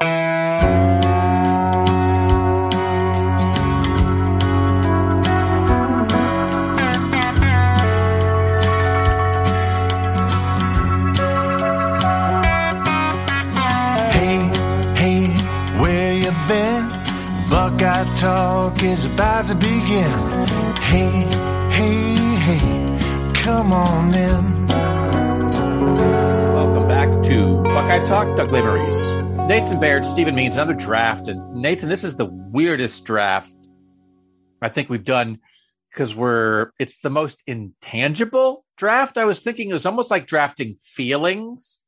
hey, hey, where you been? Buckeye Talk is about to begin. Hey, hey, hey, come on in. Welcome back to Buckeye Talk. Doug Lesmerises, Nathan Baird, Stephen Means, another draft. And Nathan, this is the weirdest draft I think we've done because we're it's the most intangible draft. I was thinking it was almost like drafting feelings.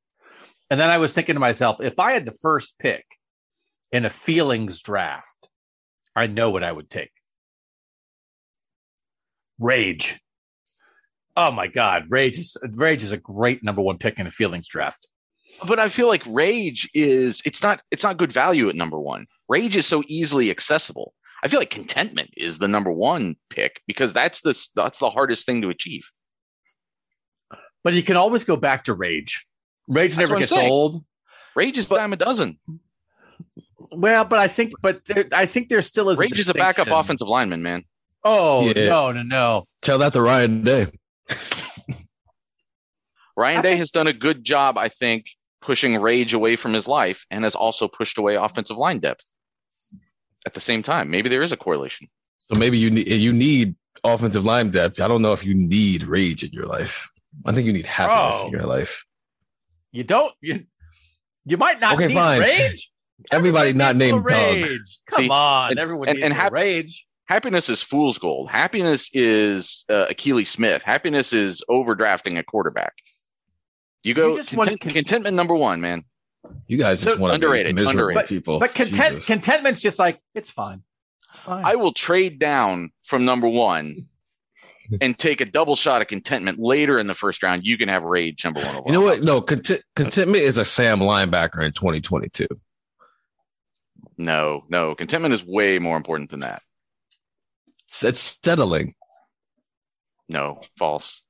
And then I was thinking to myself, if I had the first pick in a feelings draft, I know what I would take. Rage. Oh my God, Rage is Rage is a great number one pick in a feelings draft. But I feel like Rage is it's not it's not good value at number one. Rage is so easily accessible. I feel like contentment is the number one pick because that's the that's the hardest thing to achieve. But you can always go back to Rage. Rage That's never gets saying. old. Rage is dime a dozen. Well, but I think, but there, I think there still is. Rage is a backup distinction. offensive lineman, man. Oh Yeah. no, no, no! Tell that to Ryan Day. Ryan Day has done a good job, I think, pushing Rage away from his life and has also pushed away offensive line depth at the same time. Maybe there is a correlation. So maybe you need you need offensive line depth. I don't know if you need rage in your life. I think you need happiness Oh. in your life. You don't. You you might not Okay, need fine. rage. Everybody not needs a named Doug. rage. Come See, on, and- everyone and- needs and hap- rage. Happiness is fool's gold. Happiness is uh, Achilles Smith. Happiness is overdrafting a quarterback. You go You just want content- con- contentment number one, man. You guys just So want to underrated, be miserable underrated. people. But content Jesus. contentment's just like it's fine. It's fine. I will trade down from number one and take a double shot of contentment later in the first round. You can have rage number one. you know what? No, content, contentment is a Sam linebacker in 2022. No, no. Contentment is way more important than that. It's, it's settling. No, false.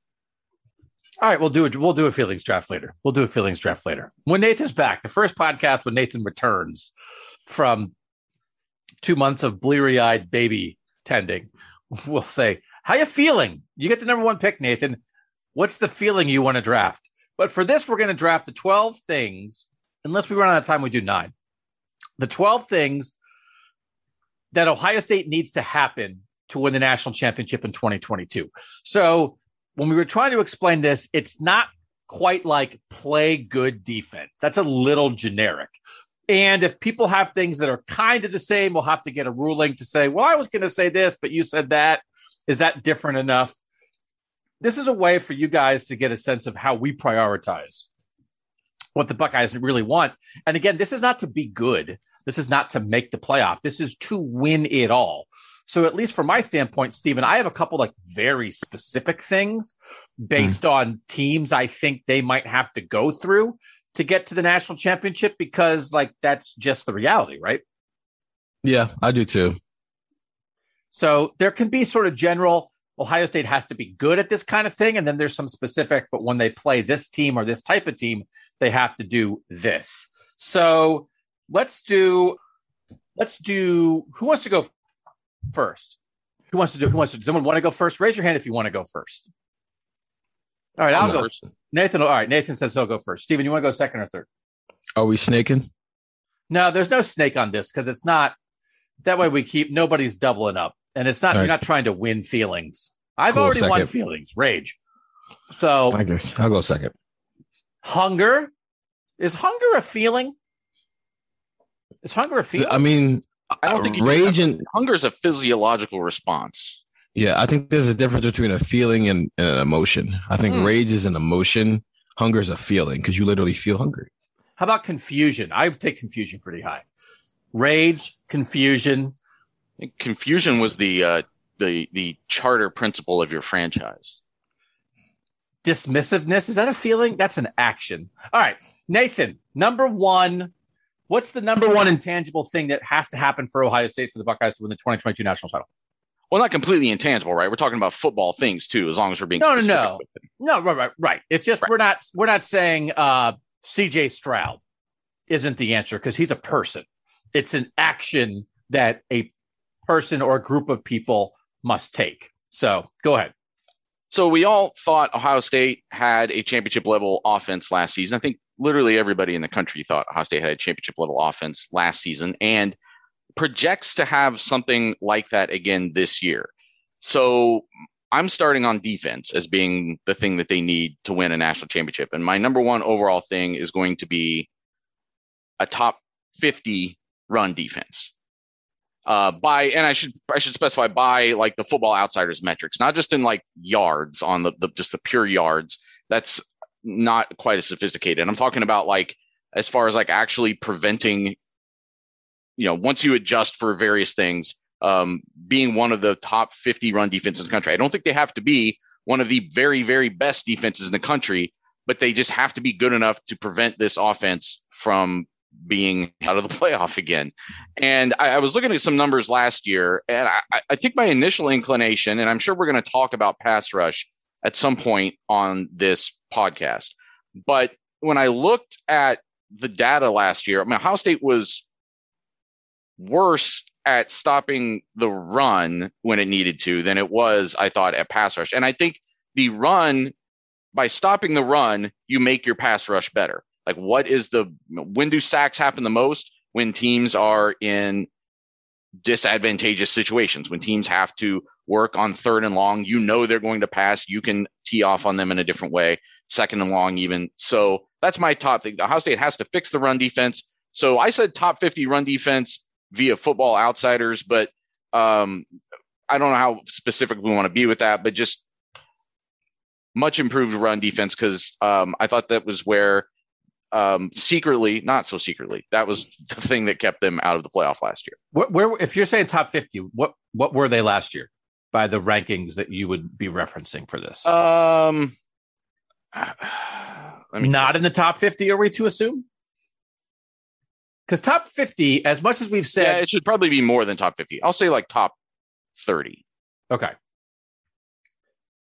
All right, we'll do it. We'll do a feelings draft later. We'll do a feelings draft later when Nathan's back. The first podcast when Nathan returns from two months of bleary-eyed baby tending. We'll say, "How you feeling? You get the number one pick, Nathan. What's the feeling you want to draft?" But for this, we're going to draft the twelve things. Unless we run out of time, we do nine. The twelve things that Ohio State needs to happen to win the national championship in 2022. So when we were trying to explain this, it's not quite like play good defense. That's a little generic. And if people have things that are kind of the same, we'll have to get a ruling to say, well, I was going to say this, but you said that. Is that different enough? This is a way for you guys to get a sense of how we prioritize what the Buckeyes really want. And again, this is not to be good. This is not to make the playoff. This is to win it all. So at least from my standpoint, Stephen, I have a couple like very specific things based hmm. on teams I think they might have to go through to get to the national championship because like that's just the reality, right? Yeah, I do too. So there can be sort of general Ohio State has to be good at this kind of thing and then there's some specific but when they play this team or this type of team, they have to do this. So let's do let's do who wants to go first? Who wants to do who wants to does someone want to go first? Raise your hand if you want to go first. All right, I'll I'm go. first. Nathan, all right. Nathan says he'll go first. Stephen, you want to go second or third? Are we snaking? No, there's no snake on this because it's not that way we keep nobody's doubling up. And it's not All you're not trying to win feelings. I've Cool, already won feelings, rage. So I guess I'll go second. hunger is hunger a feeling? Is hunger a feeling? I mean, I don't think rage and hunger is a physiological response. yeah, I think there's a difference between a feeling and, and an emotion. I think Hmm. rage is an emotion. Hunger is a feeling because you literally feel hungry. How about confusion? I take confusion pretty high. Rage, confusion. Confusion was the uh, the the charter principle of your franchise. dismissiveness is that a feeling that's an action all right nathan number one what's the number one intangible thing that has to happen for ohio state for the buckeyes to win the 2022 national title Well, not completely intangible, right? We're talking about football things too, as long as we're being No, no, no. no right right right it's just Right. we're not we're not saying uh cj stroud isn't the answer because he's a person it's an action that a person or a group of people must take so go ahead So we all thought Ohio State had a championship level offense last season. I think literally everybody in the country thought Ohio State had a championship level offense last season and projects to have something like that again this year. So I'm starting on defense as being the thing that they need to win a national championship. And my number one overall thing is going to be a top 50 run defense. Uh, by and I should I should specify by like the football outsiders metrics, not just in like yards on the, the just the pure yards. That's not quite as sophisticated. I'm talking about like as far as like actually preventing, you know, once you adjust for various things, um, being one of the top 50 run defenses in the country. I don't think they have to be one of the very very best defenses in the country, but they just have to be good enough to prevent this offense from being out of the playoff again. And I, I was looking at some numbers last year, and I, I think my initial inclination, and I'm sure we're going to talk about pass rush at some point on this podcast, but when I looked at the data last year, I mean, Ohio State was worse at stopping the run when it needed to than it was, I thought, at pass rush. And I think the run, by stopping the run, you make your pass rush better. Like, what is the when do sacks happen the most? When teams are in disadvantageous situations, when teams have to work on third and long, you know they're going to pass. You can tee off on them in a different way, second and long, even. So that's my top thing. The Ohio State has to fix the run defense. So I said top 50 run defense via football outsiders, but um, I don't know how specific we want to be with that, but just much improved run defense because um, I thought that was where um, secretly, not so secretly, that was the thing that kept them out of the playoff last year. Where, where if you're saying top 50, what what were they last year by the rankings that you would be referencing for this? Um, Not in the top 50, are we to assume? Because top 50, as much as we've yeah, said, it should probably be more than top 50. I'll say like top 30. okay.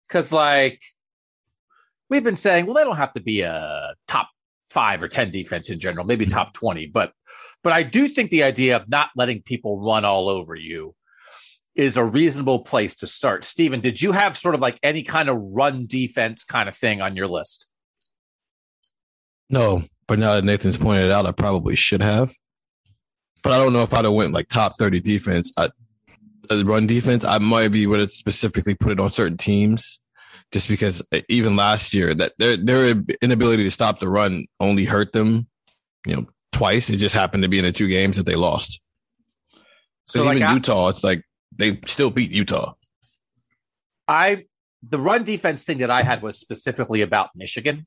Because like we've been saying, well, they don't have to be a top five or 10 defense in general, maybe top 20, but but I do think the idea of not letting people run all over you is a reasonable place to start. Stephen, did you have sort of like any kind of run defense kind of thing on your list? No, but now that Nathan's pointed it out, I probably should have. But I don't know if I'd have went like top 30 defense. I, run defense, I might be would have specifically put it on certain teams just because uh, even last year that their their inability to stop the run only hurt them, you know, twice. It just happened to be in the two games that they lost. So, So like, even I- Utah, it's like they still beat Utah. I the run defense thing that I had was specifically about Michigan.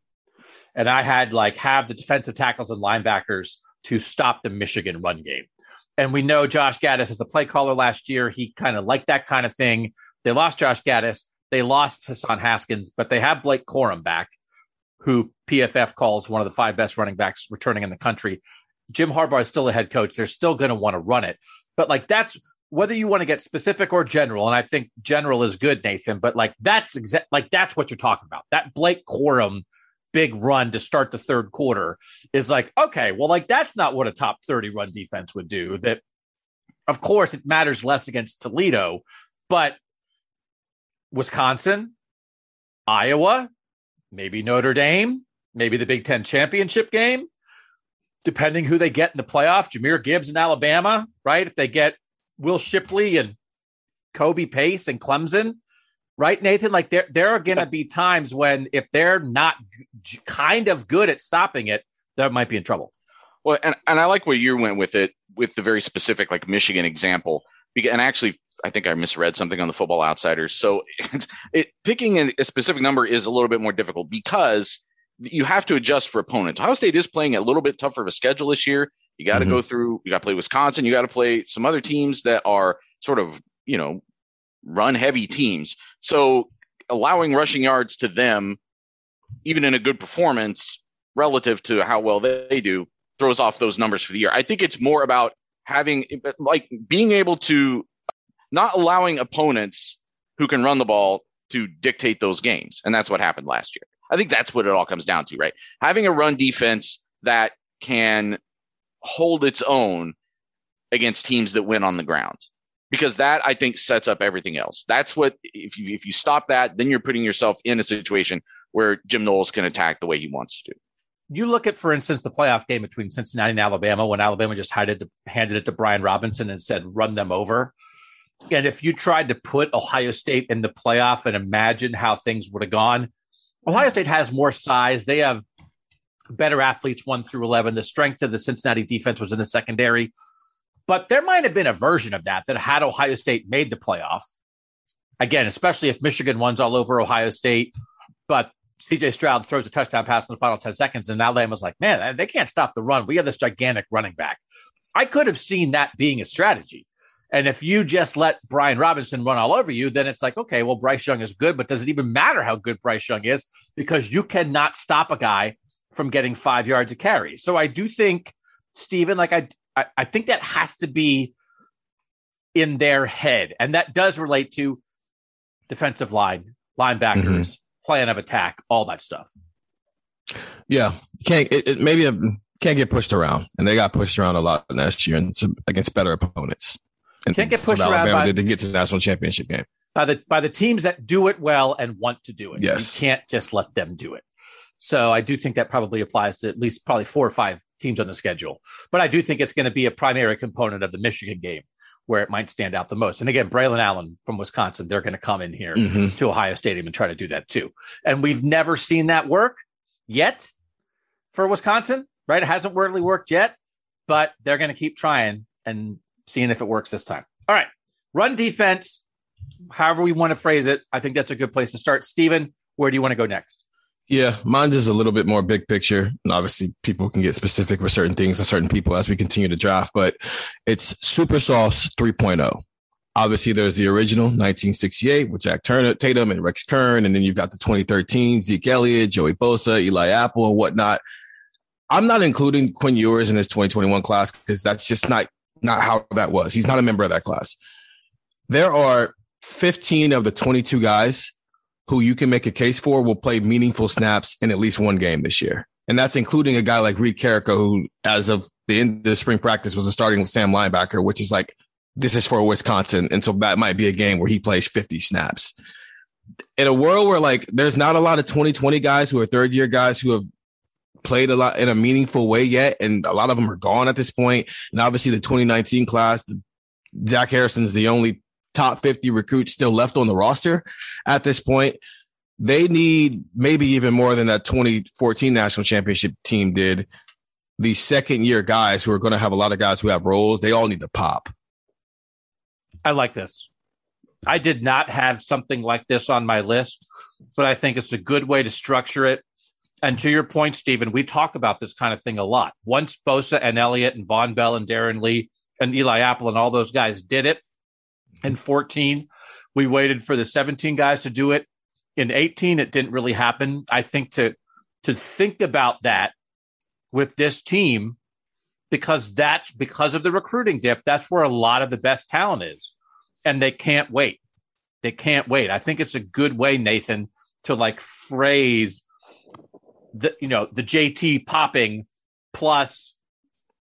And I had like have the defensive tackles and linebackers to stop the Michigan run game. And we know Josh Gattis as the play caller last year. He kind of liked that kind of thing. They lost Josh Gattis. They lost Hassan Haskins, but they have Blake Corum back, who PFF calls one of the five best running backs returning in the country. Jim Harbaugh is still a head coach. They're still going to want to run it. But like that's whether you want to get specific or general, and I think general is good, Nathan. But like that's exact, like that's what you're talking about. That Blake Corum big run to start the third quarter is like okay, well, like that's not what a top thirty run defense would do. That, of course, it matters less against Toledo, but Wisconsin, Iowa, maybe Notre Dame, maybe the Big Ten championship game, depending who they get in the playoff. Jahmyr Gibbs in Alabama, right? If they get Will Shipley and Kobe Pace and Clemson, right, Nathan? Like there, there are going to be times when if they're not g- kind of good at stopping it, they might be in trouble. Well, and, and I like where you went with it with the very specific like Michigan example. And actually, I think I misread something on the Football Outsiders. So it's, it picking a, a specific number is a little bit more difficult because you have to adjust for opponents. Ohio State is playing a little bit tougher of a schedule this year. You got to Mhm. go through. You got to play Wisconsin. You got to play some other teams that are sort of you know run heavy teams. So allowing rushing yards to them, even in a good performance relative to how well they do, throws off those numbers for the year. I think it's more about having like being able to not allowing opponents who can run the ball to dictate those games. And that's what happened last year. I think that's what it all comes down to, right? Having a run defense that can hold its own against teams that win on the ground. Because that I think sets up everything else. That's what if you if you stop that, then you're putting yourself in a situation where Jim Knowles can attack the way he wants to. You look at, for instance, the playoff game between Cincinnati and Alabama when Alabama just handed, handed it to Brian Robinson and said, run them over. And if you tried to put Ohio State in the playoff and imagine how things would have gone, Ohio State has more size. They have better athletes one through 11. The strength of the Cincinnati defense was in the secondary. But there might have been a version of that that had Ohio State made the playoff. Again, especially if Michigan runs all over Ohio State, but CJ Stroud throws a touchdown pass in the final 10 seconds, and Alabama's like, man, they can't stop the run. We have this gigantic running back. I could have seen that being a strategy. And if you just let Brian Robinson run all over you, then it's like, okay, well, Bryce Young is good, but does it even matter how good Bryce Young is? Because you cannot stop a guy from getting five yards of carry. So I do think, Stephen, like I, I, I think that has to be in their head. And that does relate to defensive line, linebackers, mm-hmm. plan of attack, all that stuff. Yeah, can't it, it maybe it can't get pushed around, and they got pushed around a lot last year, and against better opponents. And Can't get so pushed around Alabama didn't get to the national championship game. by the by the teams that do it well and want to do it. Yes. You can't just let them do it. So I do think that probably applies to at least probably four or five teams on the schedule. But I do think it's going to be a primary component of the Michigan game where it might stand out the most. And again, Braelon Allen from Wisconsin, they're going to come in here Mhm. to Ohio Stadium and try to do that too. And we've never seen that work yet for Wisconsin, right? It hasn't really worked yet, but they're going to keep trying and seeing if it works this time. All right. Run defense, however we want to phrase it. I think that's a good place to start. Stephen, where do you want to go next? Yeah, mine's is a little bit more big picture. And obviously, people can get specific with certain things and certain people as we continue to draft, but it's Super Sophs 3.0. Obviously, there's the original 1968 with Jack Turner, Tatum, and Rex Kern. And then you've got the 2013 Zeke Elliott, Joey Bosa, Eli Apple, and whatnot. I'm not including Quinn Ewers in this 2021 class because that's just not not how that was. He's not a member of that class. There are 15 of the 22 guys who you can make a case for will play meaningful snaps in at least one game this year. And that's including a guy like Reid Carrico, who, as of the end of the spring practice, was a starting Sam linebacker, which is like, this is for Wisconsin. And so that might be a game where he plays 50 snaps. In a world where like there's not a lot of 2020 guys who are third year guys who have played a lot in a meaningful way yet, and a lot of them are gone at this point. And obviously the 2019 class, Zach Harrison's the only top 50 recruits still left on the roster at this point. They need maybe even more than that 2014 national championship team did. The second year guys who are going to have a lot of guys who have roles, they all need to pop. I like this. I did not have something like this on my list, but I think it's a good way to structure it. And to your point, Stephen, we talk about this kind of thing a lot. Once Bosa and Elliott and Vonn Bell and Darron Lee and Eli Apple and all those guys did it in 14, we waited for the 17 guys to do it. In 18, it didn't really happen. I think to to think about that with this team, because that's because of the recruiting dip, that's where a lot of the best talent is. And they can't wait. They can't wait. I think it's a good way, Nathan, to like phrase the you know the JT popping plus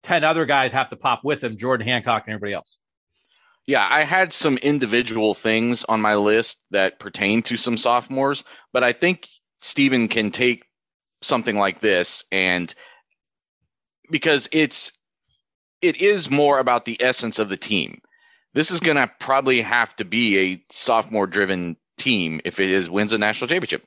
10 other guys have to pop with him, Jordan Hancock and everybody else. Yeah, I had some individual things on my list that pertain to some sophomores, but I think Stephen can take something like this and because it's it is more about the essence of the team. This is going to probably have to be a sophomore driven team if it is wins a national championship.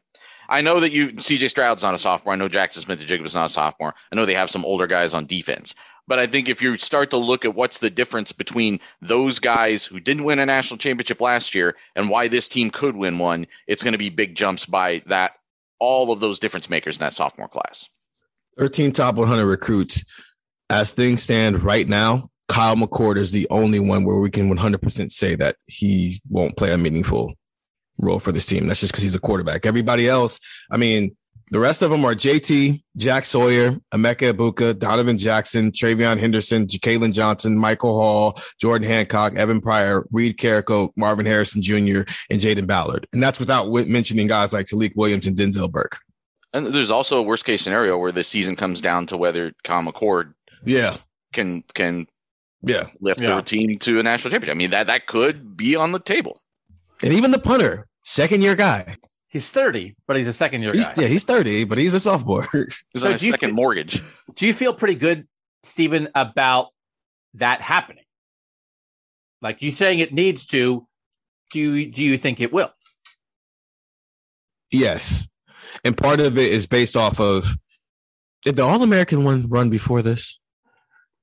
I know that you CJ Stroud's not a sophomore. I know Jaxon Smith-Njigba is not a sophomore. I know they have some older guys on defense. But I think if you start to look at what's the difference between those guys who didn't win a national championship last year and why this team could win one, it's going to be big jumps by that all of those difference makers in that sophomore class. 13 top 100 recruits. As things stand right now, Kyle McCord is the only one where we can 100% say that he won't play a meaningful role for this team. That's just because he's a quarterback. Everybody else, I mean, the rest of them are JT, Jack Sawyer, Emeka Egbuka, Donovan Jackson, TreVeyon Henderson, Jakailin Johnson, Michael Hall, Jordan Hancock, Evan Pryor, Reid Carrico, Marvin Harrison Jr., and Jaden Ballard. And that's without mentioning guys like Tyleik Williams and Denzel Burke. And there's also a worst case scenario where the season comes down to whether Kyle McCord yeah can can yeah lift Yeah. the team to a national championship. I mean that that could be on the table. And even the punter, second year guy. He's 30, but he's a second year He's, guy. yeah, he's 30, but he's a sophomore. He's So on his do you second thi- mortgage. Do you feel pretty good, Stephen, about that happening? Like you saying it needs to. Do you, do you think it will? yes. And part of it is based off of did the All American one run before this?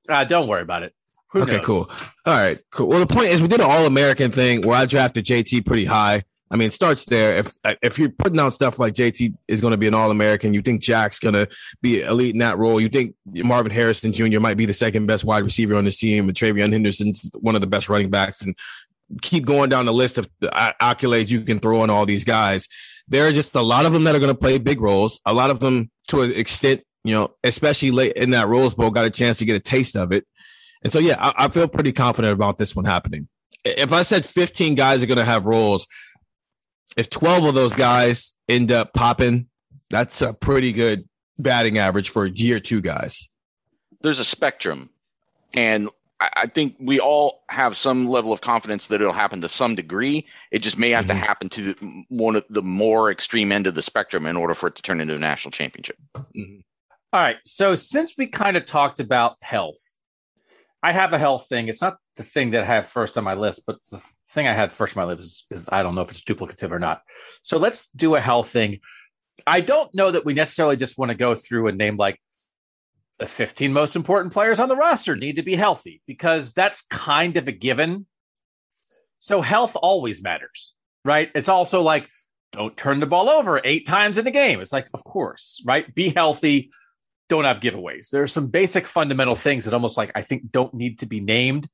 Uh, don't worry about it. Who okay, knows? cool. All right, cool. Well, the point is, we did an All American thing where I drafted JT pretty high. I mean, it starts there. If if you're putting out stuff like JT is going to be an All American, you think Jack's going to be elite in that role. You think Marvin Harrison Jr. might be the second best wide receiver on this team, and TreVeyon Henderson's one of the best running backs, and keep going down the list of the uh, accolades you can throw on all these guys. There are just a lot of them that are going to play big roles. A lot of them, to an extent, you know, especially late in that Rose Bowl, got a chance to get a taste of it. And so, yeah, I, I feel pretty confident about this one happening. If I said 15 guys are going to have roles, if 12 of those guys end up popping, that's a pretty good batting average for a year two guys. There's a spectrum, and I, I think we all have some level of confidence that it'll happen to some degree. It just may have to Mhm. happen to the, one of the more extreme end of the spectrum in order for it to turn into a national championship. All right. So since we kind of talked about health, I have a health thing. It's not the thing that I have first on my list, but the thing I had first on my list is, is I don't know if it's duplicative or not. So let's do a health thing. I don't know that we necessarily just want to go through and name like the 15 most important players on the roster need to be healthy because that's kind of a given. So health always matters, right? It's also like don't turn the ball over eight times in a game. It's like, of course, right? Be healthy, don't have giveaways. There are some basic fundamental things that almost like I think don't need to be named.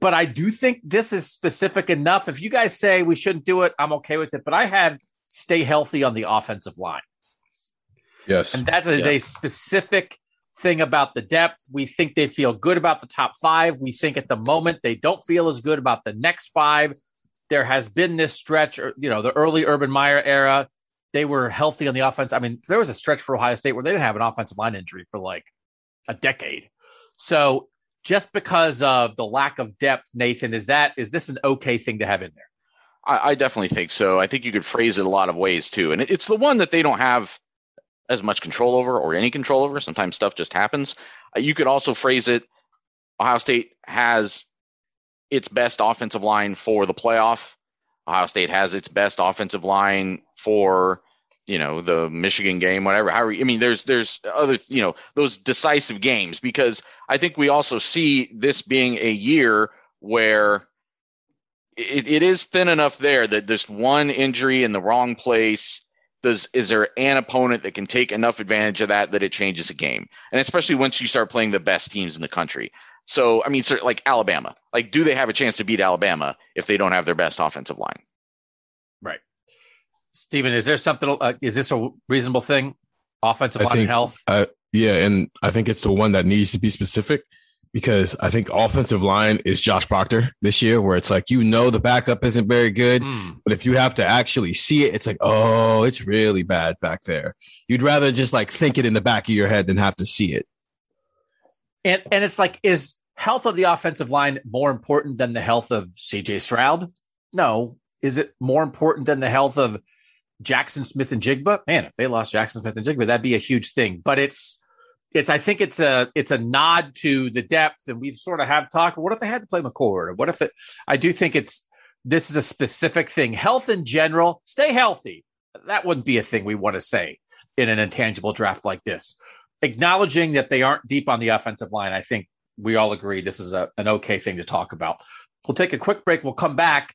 But I do think this is specific enough. If you guys say we shouldn't do it, I'm okay with it. But I had stay healthy on the offensive line. Yes. And that is Yeah. a specific thing about the depth. We think they feel good about the top five. We think at the moment they don't feel as good about the next five. There has been this stretch, you know, the early Urban Meyer era. They were healthy on the offense. I mean, there was a stretch for Ohio State where they didn't have an offensive line injury for like a decade. So just because of the lack of depth, Nathan, is that is this an okay thing to have in there? I, I definitely think so. I think you could phrase it a lot of ways too, and it, it's the one that they don't have as much control over or any control over. Sometimes stuff just happens. Uh, you could also phrase it: Ohio State has its best offensive line for the playoff. Ohio State has its best offensive line for you know the Michigan game, whatever. How are you, I mean, there's there's other you know those decisive games because I think we also see this being a year where it, it is thin enough there that this one injury in the wrong place does is there an opponent that can take enough advantage of that that it changes a game and especially once you start playing the best teams in the country so i mean sort like alabama like do they have a chance to beat alabama if they don't have their best offensive line Right. Stephen, is there something? Uh, is this a reasonable thing? Offensive I line think- health. Uh, yeah, and I think it's the one that needs to be specific because I think offensive line is Josh Proctor this year, where it's like you know the backup isn't very good, Hmm. but if you have to actually see it, it's like oh, it's really bad back there. You'd rather just like think it in the back of your head than have to see it. And and it's like, is health of the offensive line more important than the health of CJ Stroud? No. Is it more important than the health of Jaxon Smith-Njigba? Man, if they lost Jaxon Smith-Njigba, that'd be a huge thing. But it's it's I think it's a it's a nod to the depth, and we've sort of have talked. What if they had to play McCord? Or what if it? I do think it's this is a specific thing. Health in general, stay healthy. That wouldn't be a thing we want to say in an intangible draft like this. Acknowledging that they aren't deep on the offensive line, I think we all agree this is a, an okay thing to talk about. We'll take a quick break. We'll come back.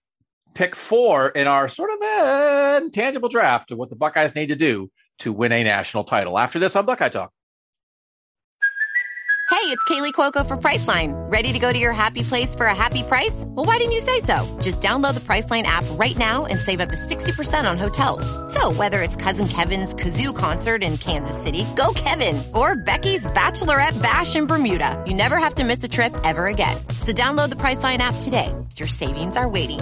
Pick four in our sort of uh, intangible draft of what the Buckeyes need to do to win a national title. After this on Buckeye Talk. Hey, it's Kaley Cuoco for Priceline. Ready to go to your happy place for a happy price? Well, why didn't you say so? Just download the Priceline app right now and save up to 60% on hotels. So, whether it's Cousin Kevin's Kazoo concert in Kansas City, go Kevin, or Becky's Bachelorette Bash in Bermuda, you never have to miss a trip ever again. So, download the Priceline app today. Your savings are waiting.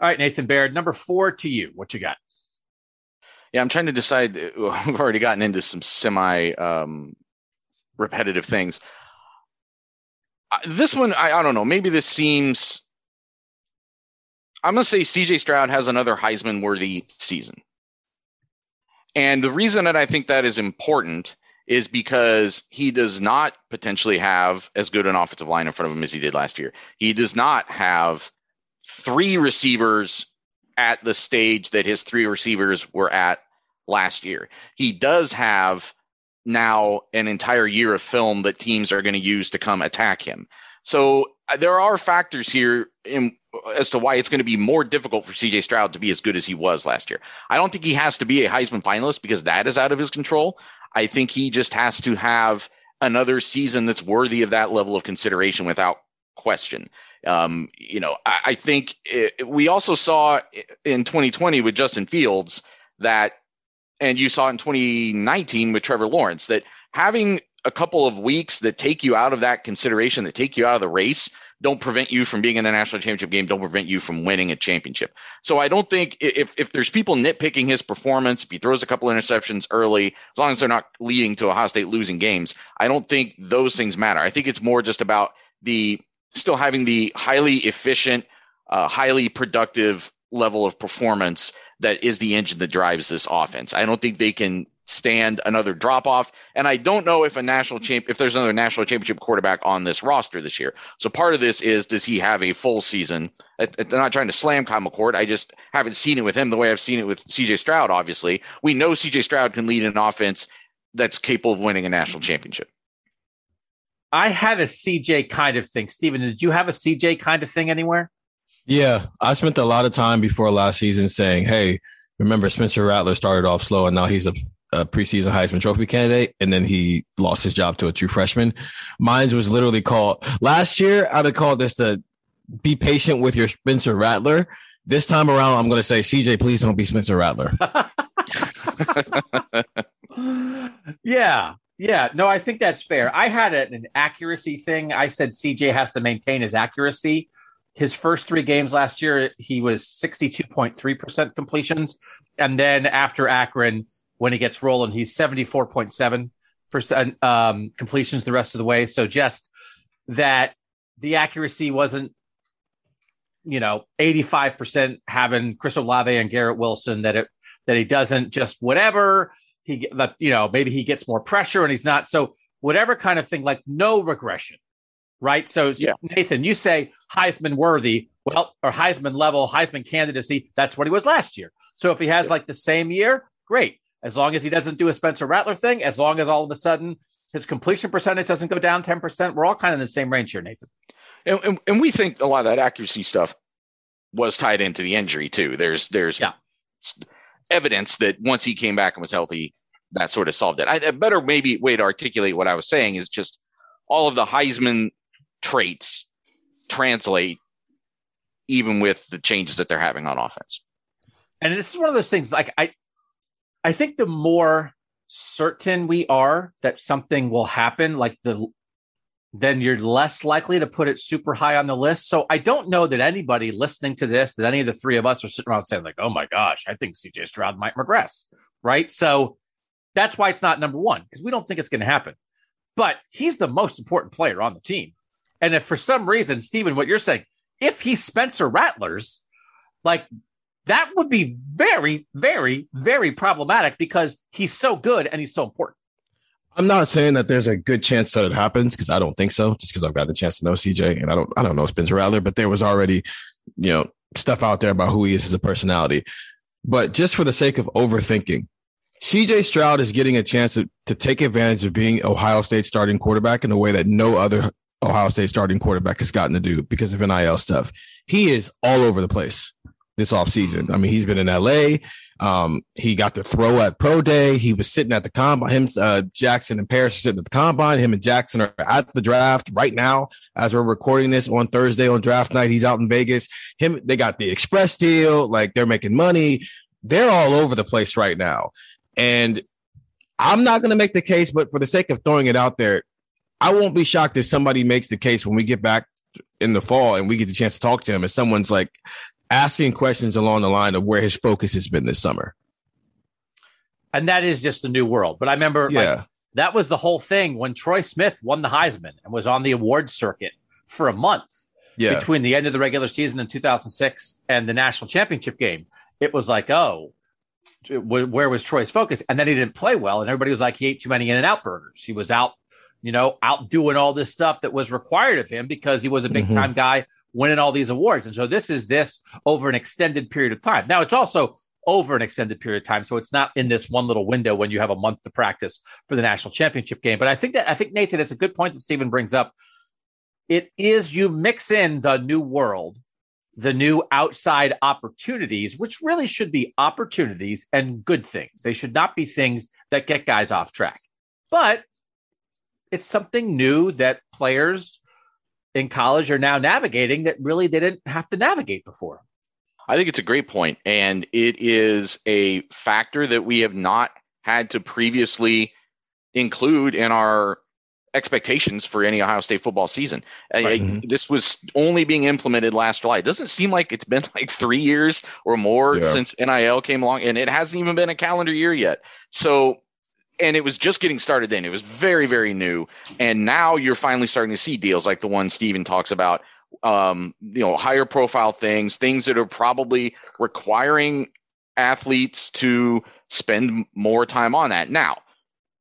All right, Nathan Baird, number four to you. What you got? Yeah, I'm trying to decide. We've already gotten into some semi um, repetitive things. Uh, This one, I, I don't know. Maybe this seems. I'm going to say CJ Stroud has another Heisman worthy season. And the reason that I think that is important is because he does not potentially have as good an offensive line in front of him as he did last year. He does not have three receivers at the stage that his three receivers were at last year. He does have now an entire year of film that teams are going to use to come attack him. So uh, there are factors here in, as to why it's going to be more difficult for CJ Stroud to be as good as he was last year. I don't think he has to be a Heisman finalist because that is out of his control. I think he just has to have another season that's worthy of that level of consideration without question. Um, you know, I, I think it, we also saw in 2020 with Justin Fields that, and you saw in 2019 with Trevor Lawrence, that having a couple of weeks that take you out of that consideration, that take you out of the race, don't prevent you from being in a national championship game, don't prevent you from winning a championship. So I don't think if if there's people nitpicking his performance, if he throws a couple of interceptions early, as long as they're not leading to Ohio State losing games, I don't think those things matter. I think it's more just about the still having the highly efficient, uh, highly productive level of performance that is the engine that drives this offense. I don't think they can stand another drop off, and I don't know if a national champ if there's another national championship quarterback on this roster this year. So part of this is does he have a full season? I'm not trying to slam Kyle McCord. I just haven't seen it with him the way I've seen it with CJ Stroud. Obviously, we know CJ Stroud can lead an offense that's capable of winning a national championship. I had a CJ kind of thing. Stephen, did you have a CJ kind of thing anywhere? Yeah, I spent a lot of time before last season saying, "Hey, remember Spencer Rattler started off slow, and now he's a, a preseason Heisman Trophy candidate, and then he lost his job to a true freshman." Mine was literally called last year. I'd have called this to "Be patient with your Spencer Rattler." This time around, I'm going to say, "CJ, please don't be Spencer Rattler." yeah. Yeah. No, I think that's fair. I had a- an accuracy thing. I said CJ has to maintain his accuracy. His first three games last year, he was 62.3% completions. And then after Akron, when he gets rolling, he's 74.7% um, completions the rest of the way. So just that the accuracy wasn't, you know, 85% having Chris Olave and Garrett Wilson, that it, that he doesn't just whatever he that you know maybe he gets more pressure and he's not. So whatever kind of thing like no regression right? So Yeah. nathan you say heisman worthy. Well or heisman level heisman candidacy that's what he was last year. So if he has like the same year great. As long as he doesn't do a spencer rattler thing as long as all of a sudden his completion percentage doesn't go down 10% we're all kind of in the same range here nathan. And, and, and we think a lot of that accuracy stuff was tied into the injury too. There's there's Yeah. Evidence that once he came back and was healthy, that sort of solved it. I, a better maybe way to articulate what I was saying is just all of the Heisman traits translate even with the changes that they're having on offense. and this is one of those things like i i think the more certain we are that something will happen like the then you're less likely to put it super high on the list so i don't know that anybody listening to this that any of the three of us are sitting around saying like oh my gosh i think cj stroud might regress right so That's why it's not number one because we don't think it's going to happen. But he's the most important player on the team. And if for some reason, Stephen, what you're saying, if he's Spencer Rattlers, like that would be very, very, very problematic because he's so good and he's so important. I'm not saying that there's a good chance that it happens because I don't think so. Just because I've gotten a chance to know CJ and I don't, I don't know Spencer Rattler, but there was already, you know, stuff out there about who he is as a personality. But just for the sake of overthinking, CJ Stroud is getting a chance to, to take advantage of being Ohio State starting quarterback in a way that no other Ohio State starting quarterback has gotten to do because of NIL stuff. He is all over the place this offseason. Mm-hmm. I mean, he's been in LA. Um, he got to throw at pro day. He was sitting at the combine. Him, uh, Jaxon and Paris are sitting at the combine. Him and Jaxon are at the draft right now as we're recording this on Thursday on draft night. He's out in Vegas. Him, they got the express deal. Like they're making money. They're all over the place right now. And I'm not going to make the case, but for the sake of throwing it out there, I won't be shocked if somebody makes the case when we get back in the fall and we get the chance to talk to him and someone's like asking questions along the line of where his focus has been this summer. And that is just the new world. But I remember Yeah. like, that was the whole thing when Troy Smith won the Heisman and was on the awards circuit for a month Yeah. between the end of the regular season in 2006 and the national championship game. It was like, oh, where was Troy's focus? And then he didn't play well, and everybody was like, he ate too many In-N-Out burgers. He was out, you know, out doing all this stuff that was required of him because he was a big mm-hmm. time guy winning all these awards. And so this is this over an extended period of time. Now it's also over an extended period of time, so it's not in this one little window when you have a month to practice for the national championship game. But I think that I think Nathan, it's a good point that Stephen brings up. It is you mix in the new world the new outside opportunities, which really should be opportunities and good things. They should not be things that get guys off track. But it's something new that players in college are now navigating that really they didn't have to navigate before. I think it's a great point, and it is a factor that we have not had to previously include in our expectations for any Ohio State football season. Right. uh, This was only being implemented last July. It doesn't seem like it's been like three years or more Yeah. since NIL came along, and it hasn't even been a calendar year yet. So, and it was just getting started then. It was very, very new, and now you're finally starting to see deals like the one Stephen talks about. Um, you know, higher profile things, things that are probably requiring athletes to spend more time on that. Now,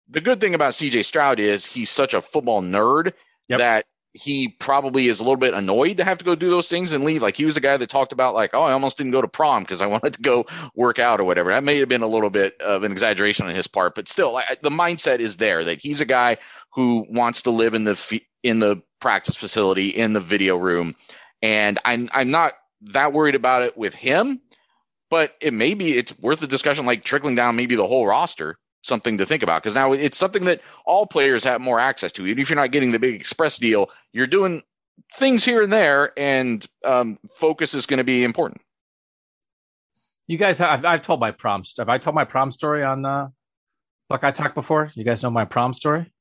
the good thing about CJ Stroud is he's such a football nerd Yep. that he probably is a little bit annoyed to have to go do those things and leave. Like he was the guy that talked about like, oh, I almost didn't go to prom because I wanted to go work out or whatever. That may have been a little bit of an exaggeration on his part, but still, I, the mindset is there that he's a guy who wants to live in the in the practice facility in the video room, and I'm I'm not that worried about it with him, but it may be it's worth the discussion like trickling down maybe the whole roster something to think about because now it's something that all players have more access to. Even if you're not getting the big express deal, you're doing things here and there, and um, focus is going to be important. You guys, have, I've, I've told my prom. st- Have I told my prom story on uh, Buckeye Talk before? You guys know my prom story?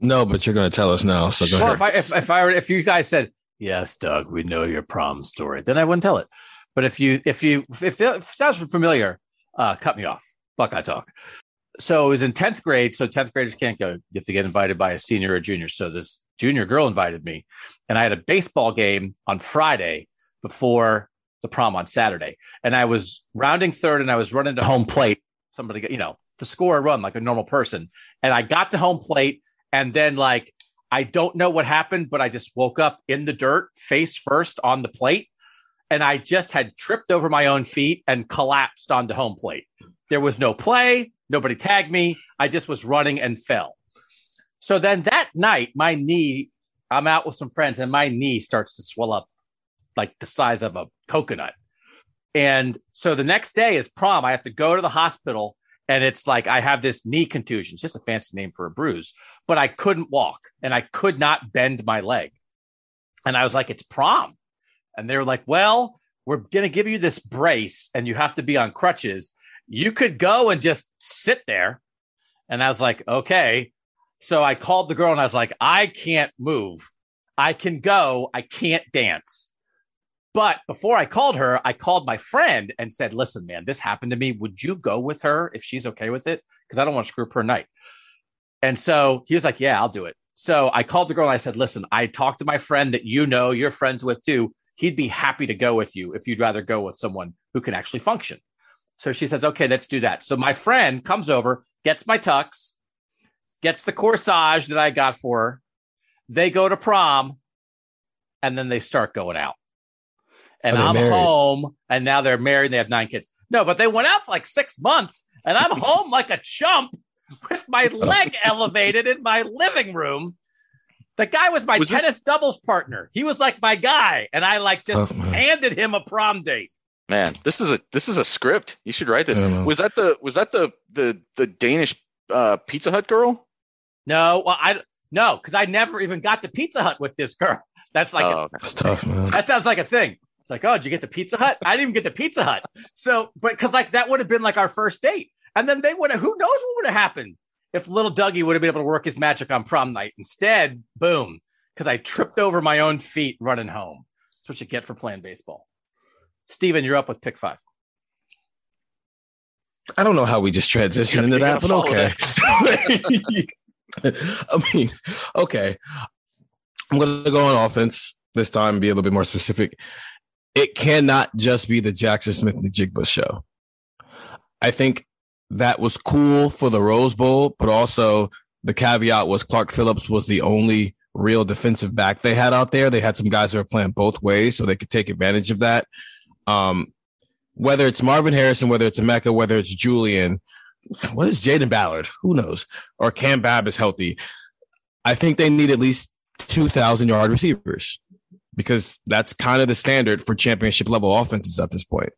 No, but you're going to tell us now. So go Well, ahead. if I if, if I were if you guys said yes, Doug, we know your prom story, then I wouldn't tell it. But if you if you if it sounds familiar, uh, cut me off. Buckeye talk. So it was in tenth grade. So tenth graders can't go. You have to get invited by a senior or junior. So this junior girl invited me, and I had a baseball game on Friday before the prom on Saturday, and I was rounding third, and I was running to home plate. Somebody, you know, to score a run like a normal person, and I got to home plate, and then like I don't know what happened, but I just woke up in the dirt, face first on the plate, and I just had tripped over my own feet and collapsed onto home plate. There was no play, nobody tagged me. I just was running and fell. So then that night, my knee, I'm out with some friends, and my knee starts to swell up like the size of a coconut. And so the next day is prom. I have to go to the hospital, and it's like I have this knee contusion. It's just a fancy name for a bruise, but I couldn't walk and I could not bend my leg. And I was like, it's prom. And they were like, well, we're going to give you this brace and you have to be on crutches. You could go and just sit there. And I was like, okay. So I called the girl and I was like, I can't move. I can go. I can't dance. But before I called her, I called my friend and said, "Listen, man, this happened to me. Would you go with her if she's okay with it? Because I don't want to screw up her night." And so he was like, "Yeah, I'll do it." So I called the girl and I said, "Listen, I talked to my friend that you know, you're friends with too. He'd be happy to go with you if you'd rather go with someone who can actually function." So she says, "Okay, let's do that." So my friend comes over, gets my tux, gets the corsage that I got for her. They go to prom, and then they start going out. And I'm married? home, and now they're married and they have nine kids. No, but they went out for like six months, and I'm home like a chump with my leg elevated in my living room. The guy was my Was this- tennis doubles partner. He was like my guy, and I like just Oh, handed him a prom date. Man, this is a this is a script. You should write this. I don't know. Was that the was that the the the Danish uh, Pizza Hut girl? No, well, I no, because I never even got to Pizza Hut with this girl. That's like oh, okay. That's tough, man. That sounds like a thing. It's like, oh, did you get the Pizza Hut? I didn't even get the Pizza Hut. So, but because like that would have been like our first date. And then they would have, who knows what would have happened if little Dougie would have been able to work his magic on prom night. Instead, boom, because I tripped over my own feet running home. That's what you get for playing baseball. Stephen, you're up with pick five. I don't know how we just transitioned into that, but okay. I mean, okay. I'm gonna go on offense this time, be a little bit more specific. It cannot just be the Jaxon Smith-Njigba show. I think that was cool for the Rose Bowl, but also the caveat was Clark Phillips was the only real defensive back they had out there. They had some guys who were playing both ways, so they could take advantage of that. Um, whether it's Marvin Harrison, whether it's Emeka, whether it's Julian, what is Jayden Ballard? Who knows? Or Cam Babb is healthy. I think they need at least 2,000 yard receivers because that's kind of the standard for championship level offenses at this point.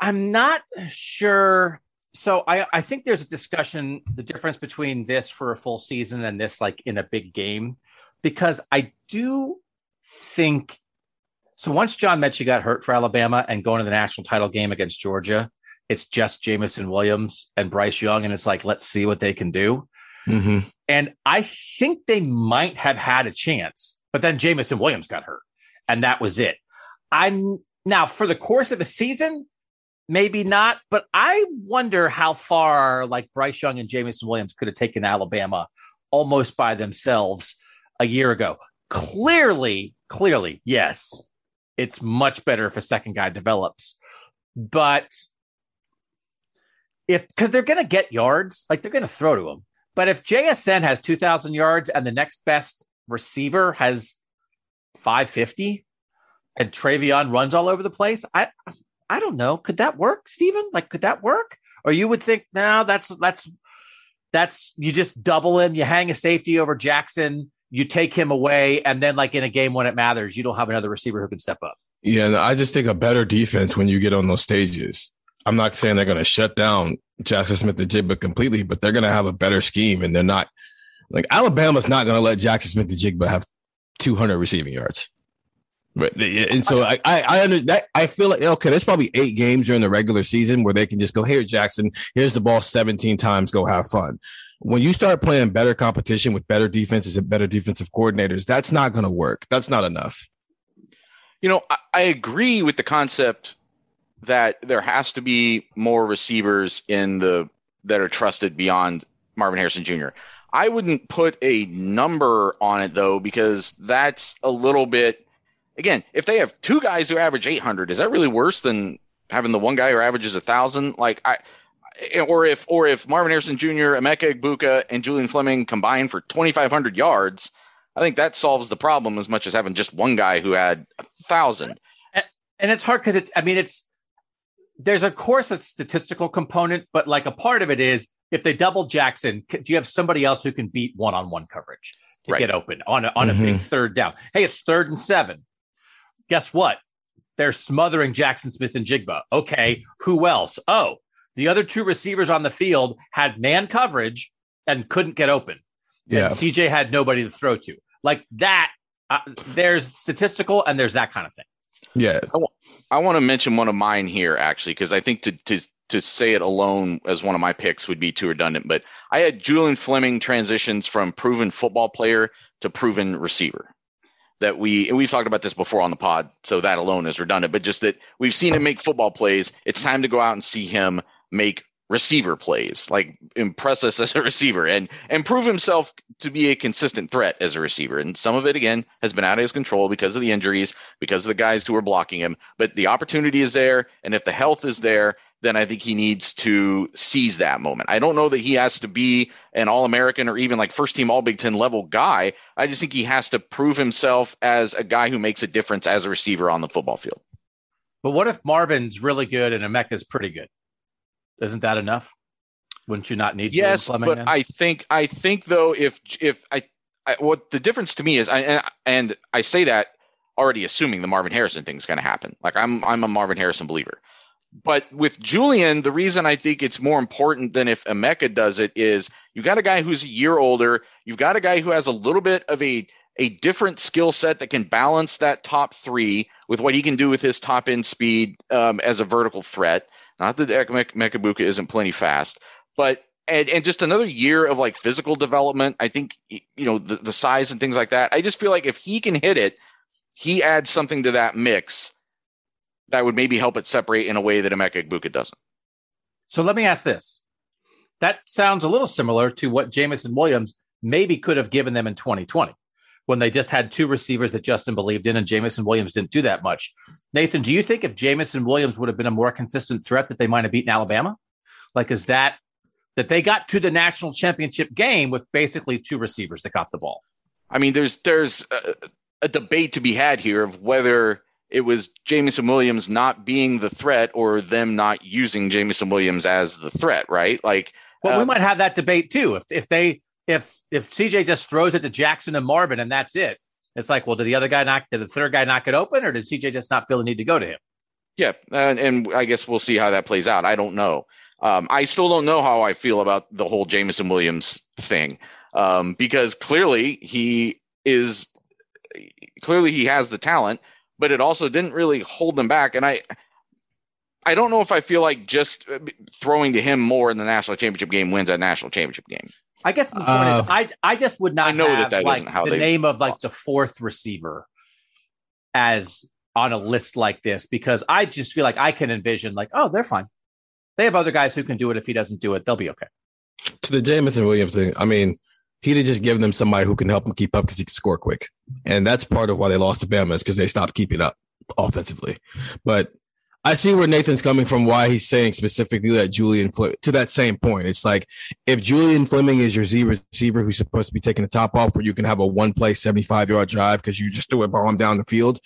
I'm not sure. So I, I think there's a discussion the difference between this for a full season and this like in a big game, because I do think so. Once John Metchie got hurt for Alabama and going to the national title game against Georgia, it's just Jameson Williams and Bryce Young, and it's like let's see what they can do. Mm-hmm. And I think they might have had a chance, but then Jameson Williams got hurt, and that was it. I'm now for the course of a season, maybe not, but I wonder how far like Bryce Young and Jameson Williams could have taken Alabama almost by themselves a year ago. Clearly, clearly, yes, it's much better if a second guy develops, but if because they're going to get yards, like they're going to throw to him. But if JSN has 2,000 yards and the next best receiver has 550 and TreVeyon runs all over the place, I I don't know. Could that work, Stephen? Like, could that work? Or you would think, no, that's that's that's you just double him, you hang a safety over Jaxon, you take him away, and then like in a game when it matters, you don't have another receiver who can step up. Yeah, and I just think a better defense when you get on those stages. I'm not saying they're going to shut down Jaxon Smith-Njigba completely, but they're going to have a better scheme, and they're not like Alabama's not going to let Jaxon Smith-Njigba have 200 receiving yards. But and so I I I, under, that, I feel like okay, there's probably eight games during the regular season where they can just go here, Jaxon. Here's the ball 17 times. Go have fun. When you start playing better competition with better defenses and better defensive coordinators, that's not going to work. That's not enough. You know, I, I agree with the concept that there has to be more receivers in the that are trusted beyond Marvin Harrison Jr. I wouldn't put a number on it though, because that's a little bit. Again, if they have two guys who average 800, is that really worse than having the one guy who averages a thousand? Like I, or if or if Marvin Harrison Jr., Emeka Egbuka, and Julian Fleming combine for 2,500 yards, I think that solves the problem as much as having just one guy who had a thousand. and it's hard because it's i mean it's there's of course a statistical component but like a part of it is if they double Jaxon do you have somebody else who can beat one-on-one coverage to Right. get open on a, on a big mm-hmm. third down hey it's third and seven guess what they're smothering Jaxon Smith-Njigba okay who else oh the other two receivers on the field had man coverage and couldn't get open Yeah. and cj had nobody to throw to like that uh, there's statistical and there's that kind of thing Yeah. I want to mention one of mine here actually because I think to to to say it alone as one of my picks would be too redundant. But I had Julian Fleming transitions from proven football player to proven receiver that we and we've talked about this before on the pod, so that alone is redundant. But just that we've seen him make football plays. It's time to go out and see him make receiver plays, like impress us as a receiver and and prove himself to be a consistent threat as a receiver. And some of it again has been out of his control because of the injuries, because of the guys who are blocking him. But the opportunity is there, and if the health is there, then I think he needs to seize that moment. I don't know that he has to be an All American or even like first team All Big Ten level guy. I just think he has to prove himself as a guy who makes a difference as a receiver on the football field. But what if Marvin's really good and Emeka's pretty good? Isn't that enough? Wouldn't you not need? Yes, but then? I think I think though if if I, I what the difference to me is I and, and I say that already assuming the Marvin Harrison thing is going to happen. Like I'm I'm a Marvin Harrison believer. But with Julian, the reason I think it's more important than if Emeka does it is you got a guy who's a year older. You've got a guy who has a little bit of a a different skill set that can balance that top three with what he can do with his top end speed um, as a vertical threat. Not that Mek- Mekabuka isn't plenty fast, but and and just another year of like physical development. I think you know the, the size and things like that. I just feel like if he can hit it, he adds something to that mix that would maybe help it separate in a way that Emeka Egbuka doesn't. So let me ask this. That sounds a little similar to what Jameson Williams maybe could have given them in 2020 when they just had two receivers that Justin believed in and Jameson Williams didn't do that much. Nathan, do you think if Jameson Williams would have been a more consistent threat that they might have beaten Alabama? Like, is that that they got to the national championship game with basically two receivers that got the ball? I mean, there's there's a, a debate to be had here of whether it was Jameson Williams not being the threat or them not using Jameson Williams as the threat, right? Like, Well, we um, might have that debate too. If if they if if CJ just throws it to Jaxon and Marvin and that's it, it's like, well, did the other guy knock? Did the third guy knock it open, or did CJ just not feel the need to go to him? Yeah, and, and I guess we'll see how that plays out. I don't know. Um, I still don't know how I feel about the whole Jameson Williams thing um, because clearly he is clearly he has the talent, but it also didn't really hold them back. And I I don't know if I feel like just uh, throwing to him more in the national championship game wins a national championship game. I guess the point Uh, is, I I just would not I know that have that like isn't how the they name of like lost. the fourth receiver as on a list like this because I just feel like I can envision like, oh, they're fine. They have other guys who can do it. If he doesn't do it, they'll be okay. to the Jameson Williams thing, I mean, he'd have just given them somebody who can help them keep up because he can score quick. And that's part of why they lost to Bama is because they stopped keeping up offensively. But I see where Nathan's coming from, why he's saying specifically that Julian to that same point. It's like if Julian Fleming is your Z receiver who's supposed to be taking the top off, where you can have a one play 75 yard drive because you just threw a bomb down the field,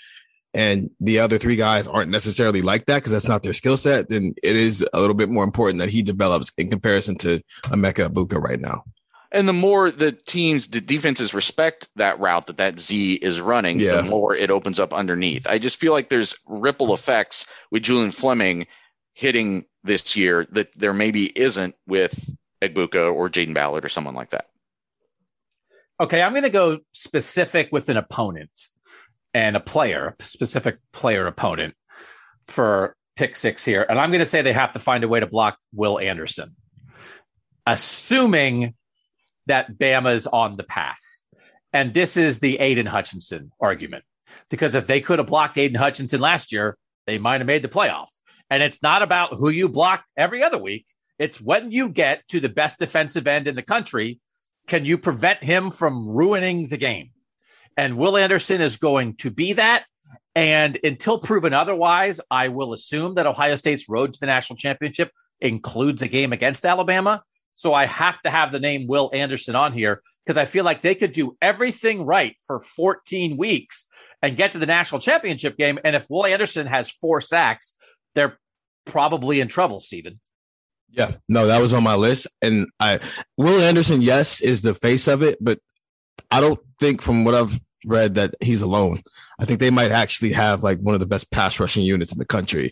and the other three guys aren't necessarily like that because that's not their skill set, then it is a little bit more important that he develops in comparison to Emeka Egbuka right now. And the more the teams, the defenses respect that route that that Z is running, Yeah. the more it opens up underneath. I just feel like there's ripple effects with Julian Fleming hitting this year that there maybe isn't with Egbuka or Jayden Ballard or someone like that. Okay, I'm going to go specific with an opponent and a player, a specific player opponent for pick six here. And I'm going to say they have to find a way to block Will Anderson, assuming that Bama's on the path. And this is the Aiden Hutchinson argument. Because if they could have blocked Aiden Hutchinson last year, they might have made the playoff. And it's not about who you block every other week. It's when you get to the best defensive end in the country, can you prevent him from ruining the game? And Will Anderson is going to be that. And until proven otherwise, I will assume that Ohio State's road to the national championship includes a game against Alabama. So I have to have the name Will Anderson on here because I feel like they could do everything right for 14 weeks and get to the national championship game. And if Will Anderson has four sacks, they're probably in trouble, Stephen. Yeah, no, that was on my list. And I Will Anderson, yes, is the face of it, but I don't think from what I've read that he's alone. I think they might actually have like one of the best pass rushing units in the country.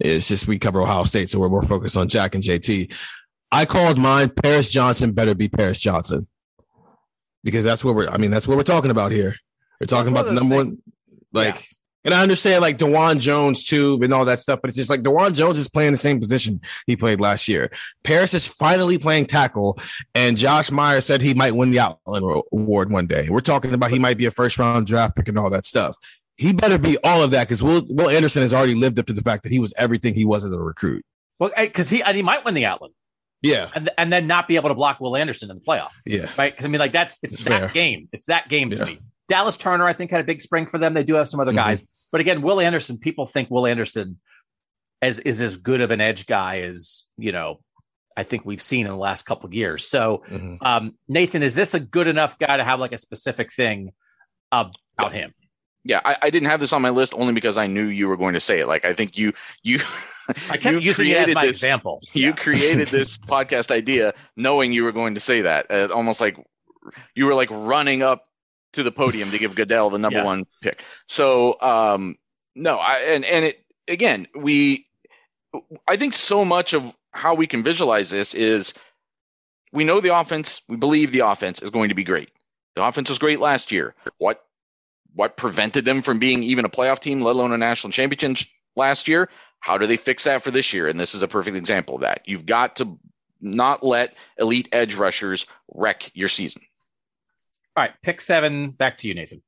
It's just we cover Ohio State, so we're more focused on Jack and JT. I called mine Paris Johnson better be Paris Johnson. Because that's what we're I mean, that's what we're talking about here. We're talking about the number things- one like And I understand like Dawand Jones too and all that stuff, but it's just like Dawand Jones is playing the same position he played last year. Paris is finally playing tackle, and Josh Meyer said he might win the Outland Award one day. We're talking about he might be a first round draft pick and all that stuff. He better be all of that because Will Will Anderson has already lived up to the fact that he was everything he was as a recruit. Well, because he and he might win the Outland. Yeah, and, and then not be able to block Will Anderson in the playoff. Yeah, right. Because I mean, like that's it's, that fair. game. It's that game to yeah. me. Dallas Turner, I think, had a big spring for them. They do have some other mm-hmm. guys, but again, Will Anderson. People think Will Anderson as is as good of an edge guy as you know. I think we've seen in the last couple years. So, mm-hmm. um, Nathan, is this a good enough guy to have like a specific thing about him? Yeah, I, I, didn't have this on my list only because I knew you were going to say it. Like I think you you I kept you as my this, example. You yeah. created this podcast idea knowing you were going to say that. Uh, almost like you were like running up to the podium to give Goodell the number yeah. one pick. So um no, I and and it again, we I think so much of how we can visualize this is we know the offense, we believe the offense is going to be great. The offense was great last year. What what prevented them from being even a playoff team, let alone a national championship last year? How do they fix that for this year? And this is a perfect example of that. You've got to not let elite edge rushers wreck your season. All right, pick seven. Back to you, Nathan.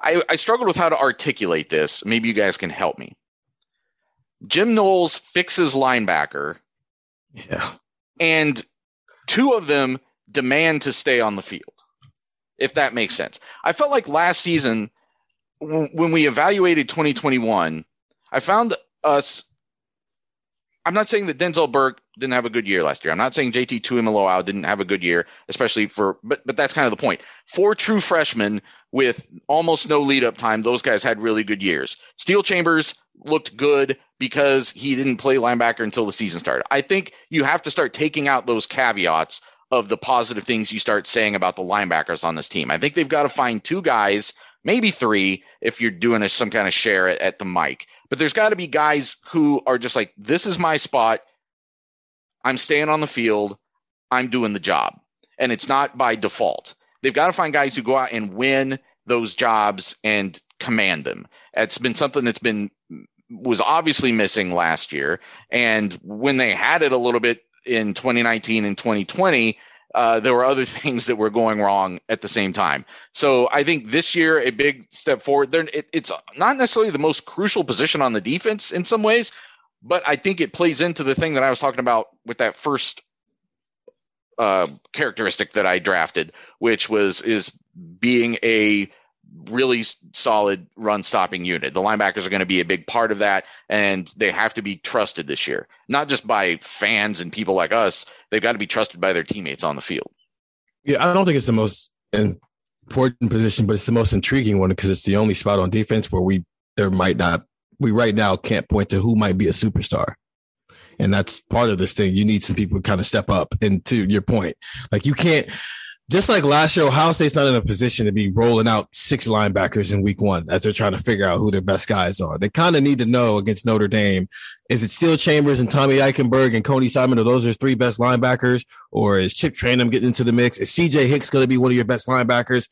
I, I struggled with how to articulate this. Maybe you guys can help me. Jim Knowles fixes linebacker. Yeah. And two of them demand to stay on the field, if that makes sense. I felt like last season, when we evaluated 2021, I found us. I'm not saying that Denzel Burke didn't have a good year last year. I'm not saying JT Tuimoloau didn't have a good year, especially for, but but that's kind of the point. Four true freshmen with almost no lead up time, those guys had really good years. Steele Chambers looked good because he didn't play linebacker until the season started. I think you have to start taking out those caveats of the positive things you start saying about the linebackers on this team. I think they've got to find two guys, maybe three, if you're doing a, some kind of share at, at the mic. But there's got to be guys who are just like, this is my spot. I'm staying on the field. I'm doing the job. And it's not by default. They've got to find guys who go out and win those jobs and command them. It's been something that's been was obviously missing last year. And when they had it a little bit in 2019 and 2020, uh, there were other things that were going wrong at the same time. So I think this year a big step forward. There, it, it's not necessarily the most crucial position on the defense in some ways, but I think it plays into the thing that I was talking about with that first uh, characteristic that I drafted, which was is being a really solid run stopping unit. The linebackers are going to be a big part of that, and they have to be trusted this year, not just by fans and people like us. They've got to be trusted by their teammates on the field. Yeah, I don't think it's the most important position, but it's the most intriguing one because it's the only spot on defense where we there might not we right now can't point to who might be a superstar. And that's part of this thing. You need some people to kind of step up. And to your point, like you can't just like last year, Ohio State's not in a position to be rolling out six linebackers in week one as they're trying to figure out who their best guys are. They kind of need to know against Notre Dame. Is it Steele Chambers and Tommy Eichenberg and Cody Simon? Are those your three best linebackers? Or is Chip Trayanum getting into the mix? Is CJ Hicks going to be one of your best linebackers?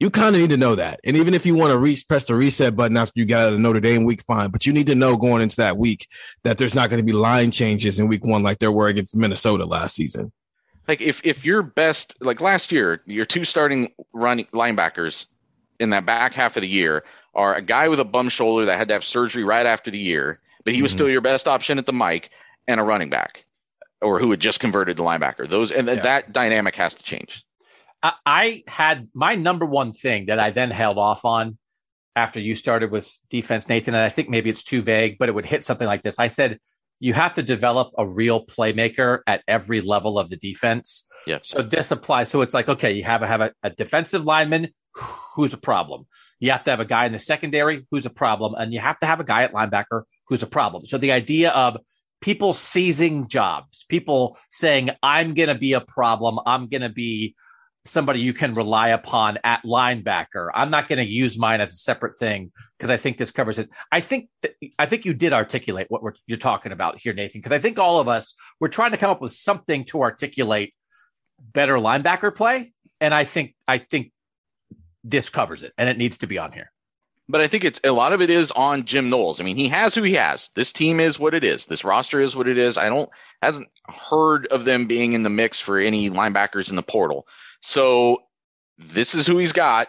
You kind of need to know that. And even if you want to re- press the reset button after you got out of Notre Dame week, fine. But you need to know going into that week that there's not going to be line changes in week one like there were against Minnesota last season like if if your best like last year, your two starting running linebackers in that back half of the year are a guy with a bum shoulder that had to have surgery right after the year, but he mm-hmm. was still your best option at the mic, and a running back, or who had just converted to linebacker. Those and yeah. that dynamic has to change. I, I had my number one thing that I then held off on after you started with defense, Nathan, and I think maybe it's too vague, but it would hit something like this. I said you have to develop a real playmaker at every level of the defense. Yeah. So this applies. So it's like, okay, you have a, have a, a defensive lineman who's a problem. You have to have a guy in the secondary who's a problem, and you have to have a guy at linebacker who's a problem. So the idea of people seizing jobs, people saying, I'm going to be a problem, I'm going to be somebody you can rely upon at linebacker. I'm not going to use mine as a separate thing because I think this covers it. I think that, I think you did articulate what we're, you're talking about here, Nathan, because I think all of us we're trying to come up with something to articulate better linebacker play, and I think I think this covers it, and it needs to be on here. but I think it's a lot of it is on Jim Knowles. I mean, he has who he has. This team is what it is. This roster is what it is. I don't hasn't heard of them being in the mix for any linebackers in the portal. So this is who he's got.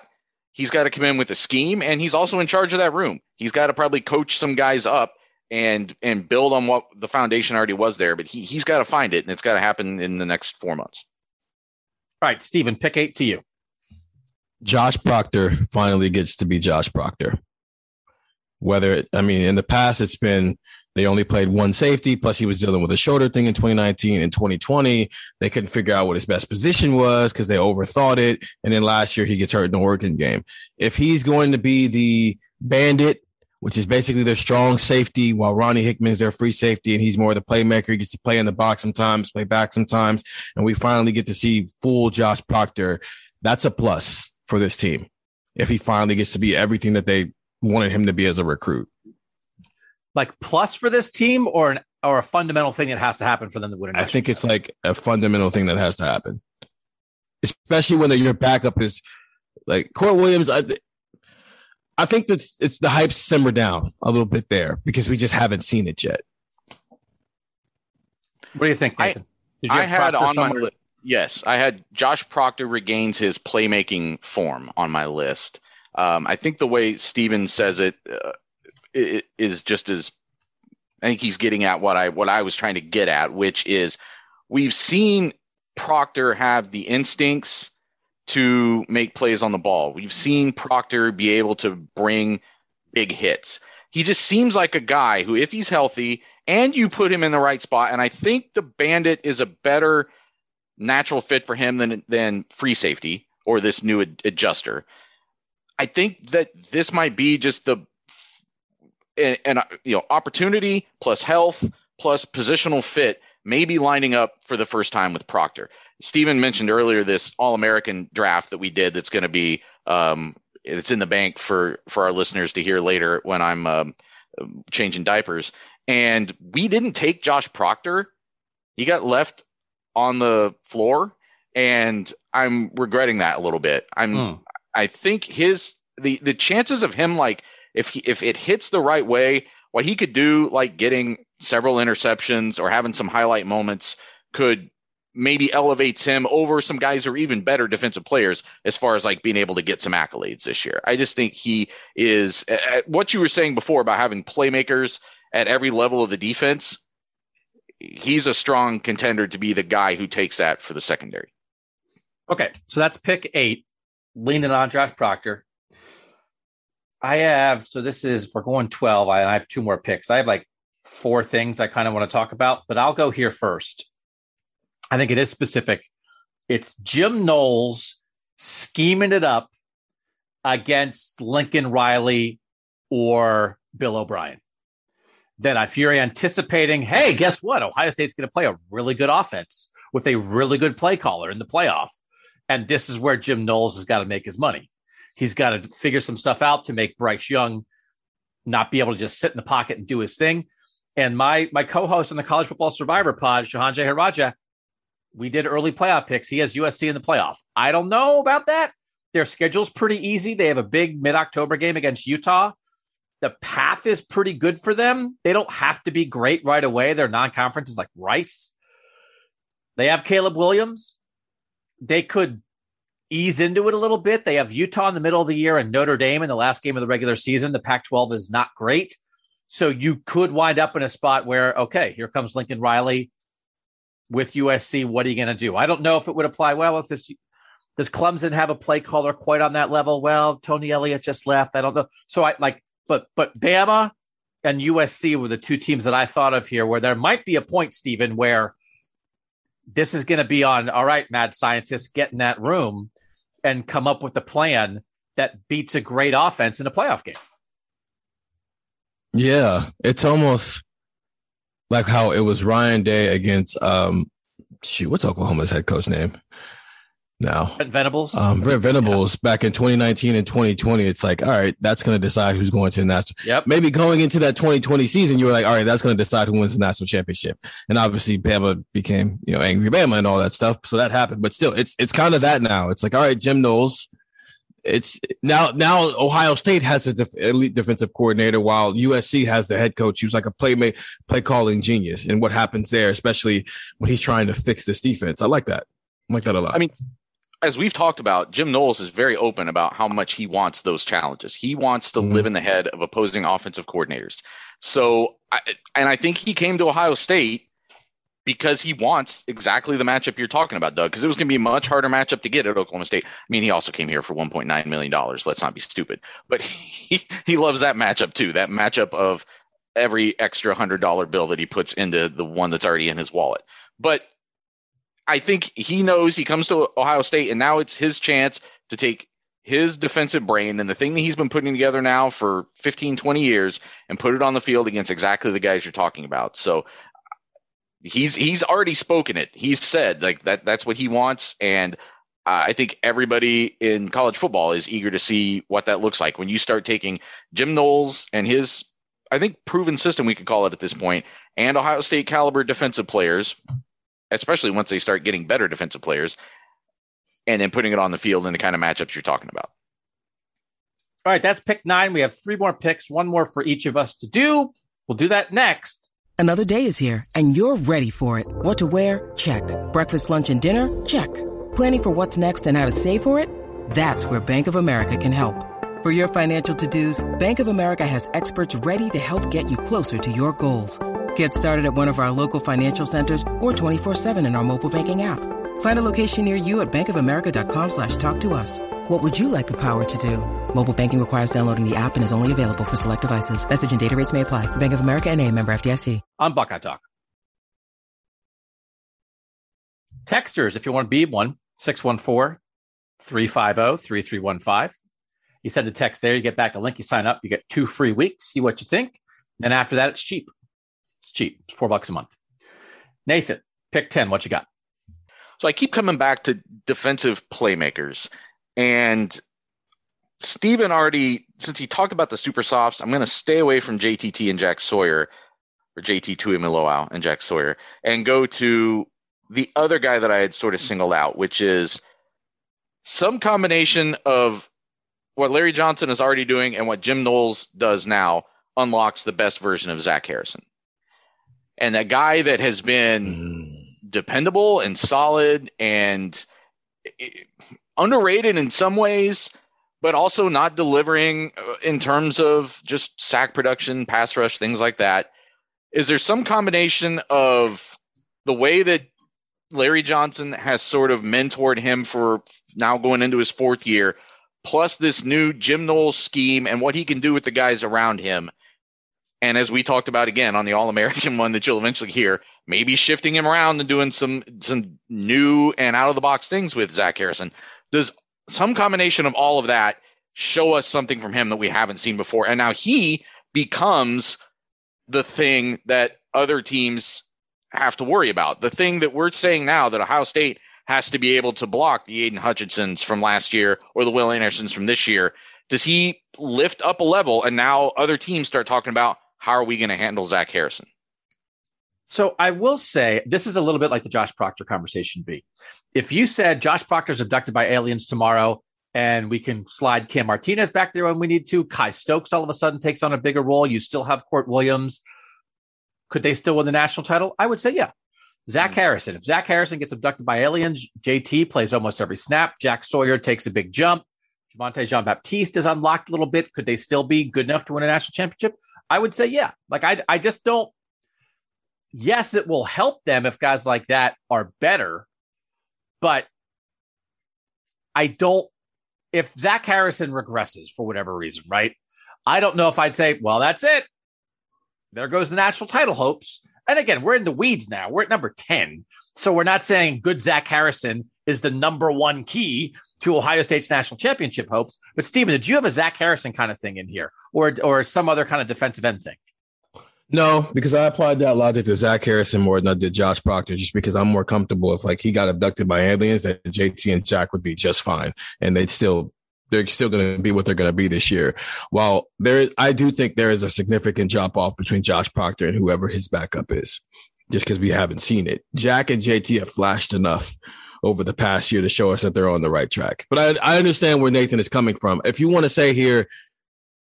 He's got to come in with a scheme, and he's also in charge of that room. He's got to probably coach some guys up and and build on what the foundation already was there. But he he's got to find it, and it's got to happen in the next four months. All right, Stephen, pick eight to you. Josh Proctor finally gets to be Josh Proctor. Whether it, I mean, in the past, it's been they only played one safety, plus he was dealing with a shoulder thing in 2019 and 2020. They couldn't figure out what his best position was because they overthought it. And then last year he gets hurt in the Oregon game. If he's going to be the bandit, which is basically their strong safety, while Ronnie Hickman is their free safety, and he's more the playmaker. He gets to play in the box sometimes, play back sometimes, and we finally get to see full Josh Proctor. That's a plus for this team if he finally gets to be everything that they wanted him to be as a recruit. Like plus for this team, or an or a fundamental thing that has to happen for them to win. I think it's like a fundamental thing that has to happen, especially when the, your backup is like Kourt Williams. I, I think that it's the hype simmer down a little bit there because we just haven't seen it yet. What do you think, Nathan? Did you I had Proctor on my list. Yes, I had Josh Proctor regains his playmaking form on my list. Um, I think the way Stephen says it uh, i- is just as I think he's getting at what I what I was trying to get at, which is we've seen Proctor have the instincts to make plays on the ball. We've seen Proctor be able to bring big hits. He just seems like a guy who, if he's healthy and you put him in the right spot, and I think the Bandit is a better natural fit for him than than free safety or this new ad- adjuster. I think that this might be just the an, an you know opportunity plus health plus positional fit maybe lining up for the first time with Proctor. Stephen mentioned earlier this All American draft that we did that's going to be um, it's in the bank for for our listeners to hear later when I'm um, changing diapers. And we didn't take Josh Proctor. He got left on the floor, and I'm regretting that a little bit. I'm Hmm. I think his the the chances of him like if he if it hits the right way, what he could do like getting several interceptions or having some highlight moments could maybe elevates him over some guys who are even better defensive players as far as like being able to get some accolades this year. I just think he is what you were saying before about having playmakers at every level of the defense. He's a strong contender to be the guy who takes that for the secondary. Okay, so that's pick eight, leaning on Josh Proctor. I have so this is we're going twelve. I, I have two more picks. I have like four things I kind of want to talk about, but I'll go here first. I think it is specific. It's Jim Knowles scheming it up against Lincoln Riley or Bill O'Brien. Then if you're anticipating, hey, guess what? Ohio State's going to play a really good offense with a really good play caller in the playoff. And this is where Jim Knowles has got to make his money. He's got to figure some stuff out to make Bryce Young not be able to just sit in the pocket and do his thing. And my my co-host on the College Football Survivor Pod, Shahan Jeharaja, we did early playoff picks. He has USC in the playoff. I don't know about that. Their schedule's pretty easy. They have a big mid-October game against Utah. The path is pretty good for them. They don't have to be great right away. Their non-conference is like Rice. They have Caleb Williams. They could ease into it a little bit. They have Utah in the middle of the year and Notre Dame in the last game of the regular season. The Pac 12 is not great. So you could wind up in a spot where, okay, here comes Lincoln Riley with USC. What are you going to do? I don't know if it would apply well. If does Clemson have a play caller quite on that level? Well, Tony Elliott just left. I don't know. So I like, but, but Bama and USC were the two teams that I thought of here where there might be a point, Stephen, where this is going to be on, all right, mad scientists, get in that room and come up with a plan that beats a great offense in a playoff game. Yeah, it's almost like how it was Ryan Day against um shoot, what's Oklahoma's head coach name now? Brent Venables. Um Brent Venables back in 2019 and 2020. It's like, all right, that's gonna decide who's going to the national. yep. Maybe going into that 2020 season, you were like, all right, that's gonna decide who wins the national championship. And obviously Bama became, you know, angry Bama and all that stuff. So that happened. But still, it's it's kind of that now. It's like, all right, Jim Knowles, it's now now Ohio State has a def- elite defensive coordinator, while USC has the head coach who's like a play play calling genius. And what happens there, especially when he's trying to fix this defense, I like that. I like that a lot. I mean, as we've talked about, Jim Knowles is very open about how much he wants those challenges. He wants to mm-hmm. live in the head of opposing offensive coordinators. So, I, and I think he came to Ohio State because he wants exactly the matchup you're talking about, Doug, because it was going to be a much harder matchup to get at Oklahoma State. I mean, he also came here for $1.9 million. Let's not be stupid. But he, he loves that matchup too, that matchup of every extra $100 bill that he puts into the one that's already in his wallet. But I think he knows he comes to Ohio State, and now it's his chance to take his defensive brain and the thing that he's been putting together now for 15, 20 years and put it on the field against exactly the guys you're talking about. So he's he's already spoken it. He's said like that that's what he wants and uh, I think everybody in college football is eager to see what that looks like when you start taking Jim Knowles and his I think proven system we could call it at this point and Ohio State caliber defensive players, especially once they start getting better defensive players and then putting it on the field in the kind of matchups you're talking about. All right, that's pick 9. We have three more picks, one more for each of us to do. We'll do that next Another day is here, and you're ready for it. What to wear? Check. Breakfast, lunch, and dinner? Check. Planning for what's next and how to save for it? That's where Bank of America can help. For your financial to-dos, Bank of America has experts ready to help get you closer to your goals. Get started at one of our local financial centers or 24-7 in our mobile banking app. Find a location near you at bankofamerica.com slash talk to us. What would you like the power to do? Mobile banking requires downloading the app and is only available for select devices. Message and data rates may apply. Bank of America and a member FDIC. On Buckeye Talk. Texters, if you want to be one, 614-350-3315. You send the text there, you get back a link, you sign up, you get two free weeks, see what you think. And after that, it's cheap. It's cheap. It's four bucks a month. Nathan, pick 10. What you got? So I keep coming back to defensive playmakers. And Stephen already, since he talked about the Super Sophs, I'm going to stay away from JTT and Jack Sawyer, or JT Tuimoloau and Jack Sawyer, and go to the other guy that I had sort of singled out, which is some combination of what Larry Johnson is already doing and what Jim Knowles does now unlocks the best version of Zach Harrison. And a guy that has been mm. dependable and solid and underrated in some ways, but also not delivering uh, in terms of just sack production, pass rush, things like that. Is there some combination of the way that Larry Johnson has sort of mentored him for now going into his fourth year, plus this new Jim Knowles scheme and what he can do with the guys around him? And as we talked about again on the All American one that you'll eventually hear, maybe shifting him around and doing some some new and out of the box things with Zach Harrison. Does some combination of all of that show us something from him that we haven't seen before? And now he becomes the thing that other teams have to worry about. The thing that we're saying now that Ohio State has to be able to block the Aiden Hutchinsons from last year or the Will Andersons from this year. Does he lift up a level and now other teams start talking about how are we going to handle Zach Harrison? So I will say this is a little bit like the Josh Proctor conversation be. If you said Josh Proctor's abducted by aliens tomorrow and we can slide Cam Martinez back there when we need to, Kye Stokes all of a sudden takes on a bigger role. You still have Kourt Williams. Could they still win the national title? I would say yeah. Zach mm-hmm. Harrison. If Zach Harrison gets abducted by aliens, JT plays almost every snap. Jack Sawyer takes a big jump. Javontae Jean Baptiste is unlocked a little bit. Could they still be good enough to win a national championship? I would say yeah. Like I, I just don't yes, it will help them if guys like that are better, but I don't. If Zach Harrison regresses for whatever reason, right? I don't know if I'd say, well, that's it. There goes the national title hopes. And again, we're in the weeds now. We're at number 10. So we're not saying good Zach Harrison is the number one key to Ohio State's national championship hopes. But Stephen, did you have a Zach Harrison kind of thing in here or, or some other kind of defensive end thing? No, because I applied that logic to Zach Harrison more than I did Josh Proctor, just because I'm more comfortable if like he got abducted by aliens, that JT and Jack would be just fine, and they'd still they're still going to be what they're going to be this year. While there, is, I do think there is a significant drop off between Josh Proctor and whoever his backup is, just because we haven't seen it. Jack and JT have flashed enough over the past year to show us that they're on the right track. But I, I understand where Nathan is coming from. If you want to say here,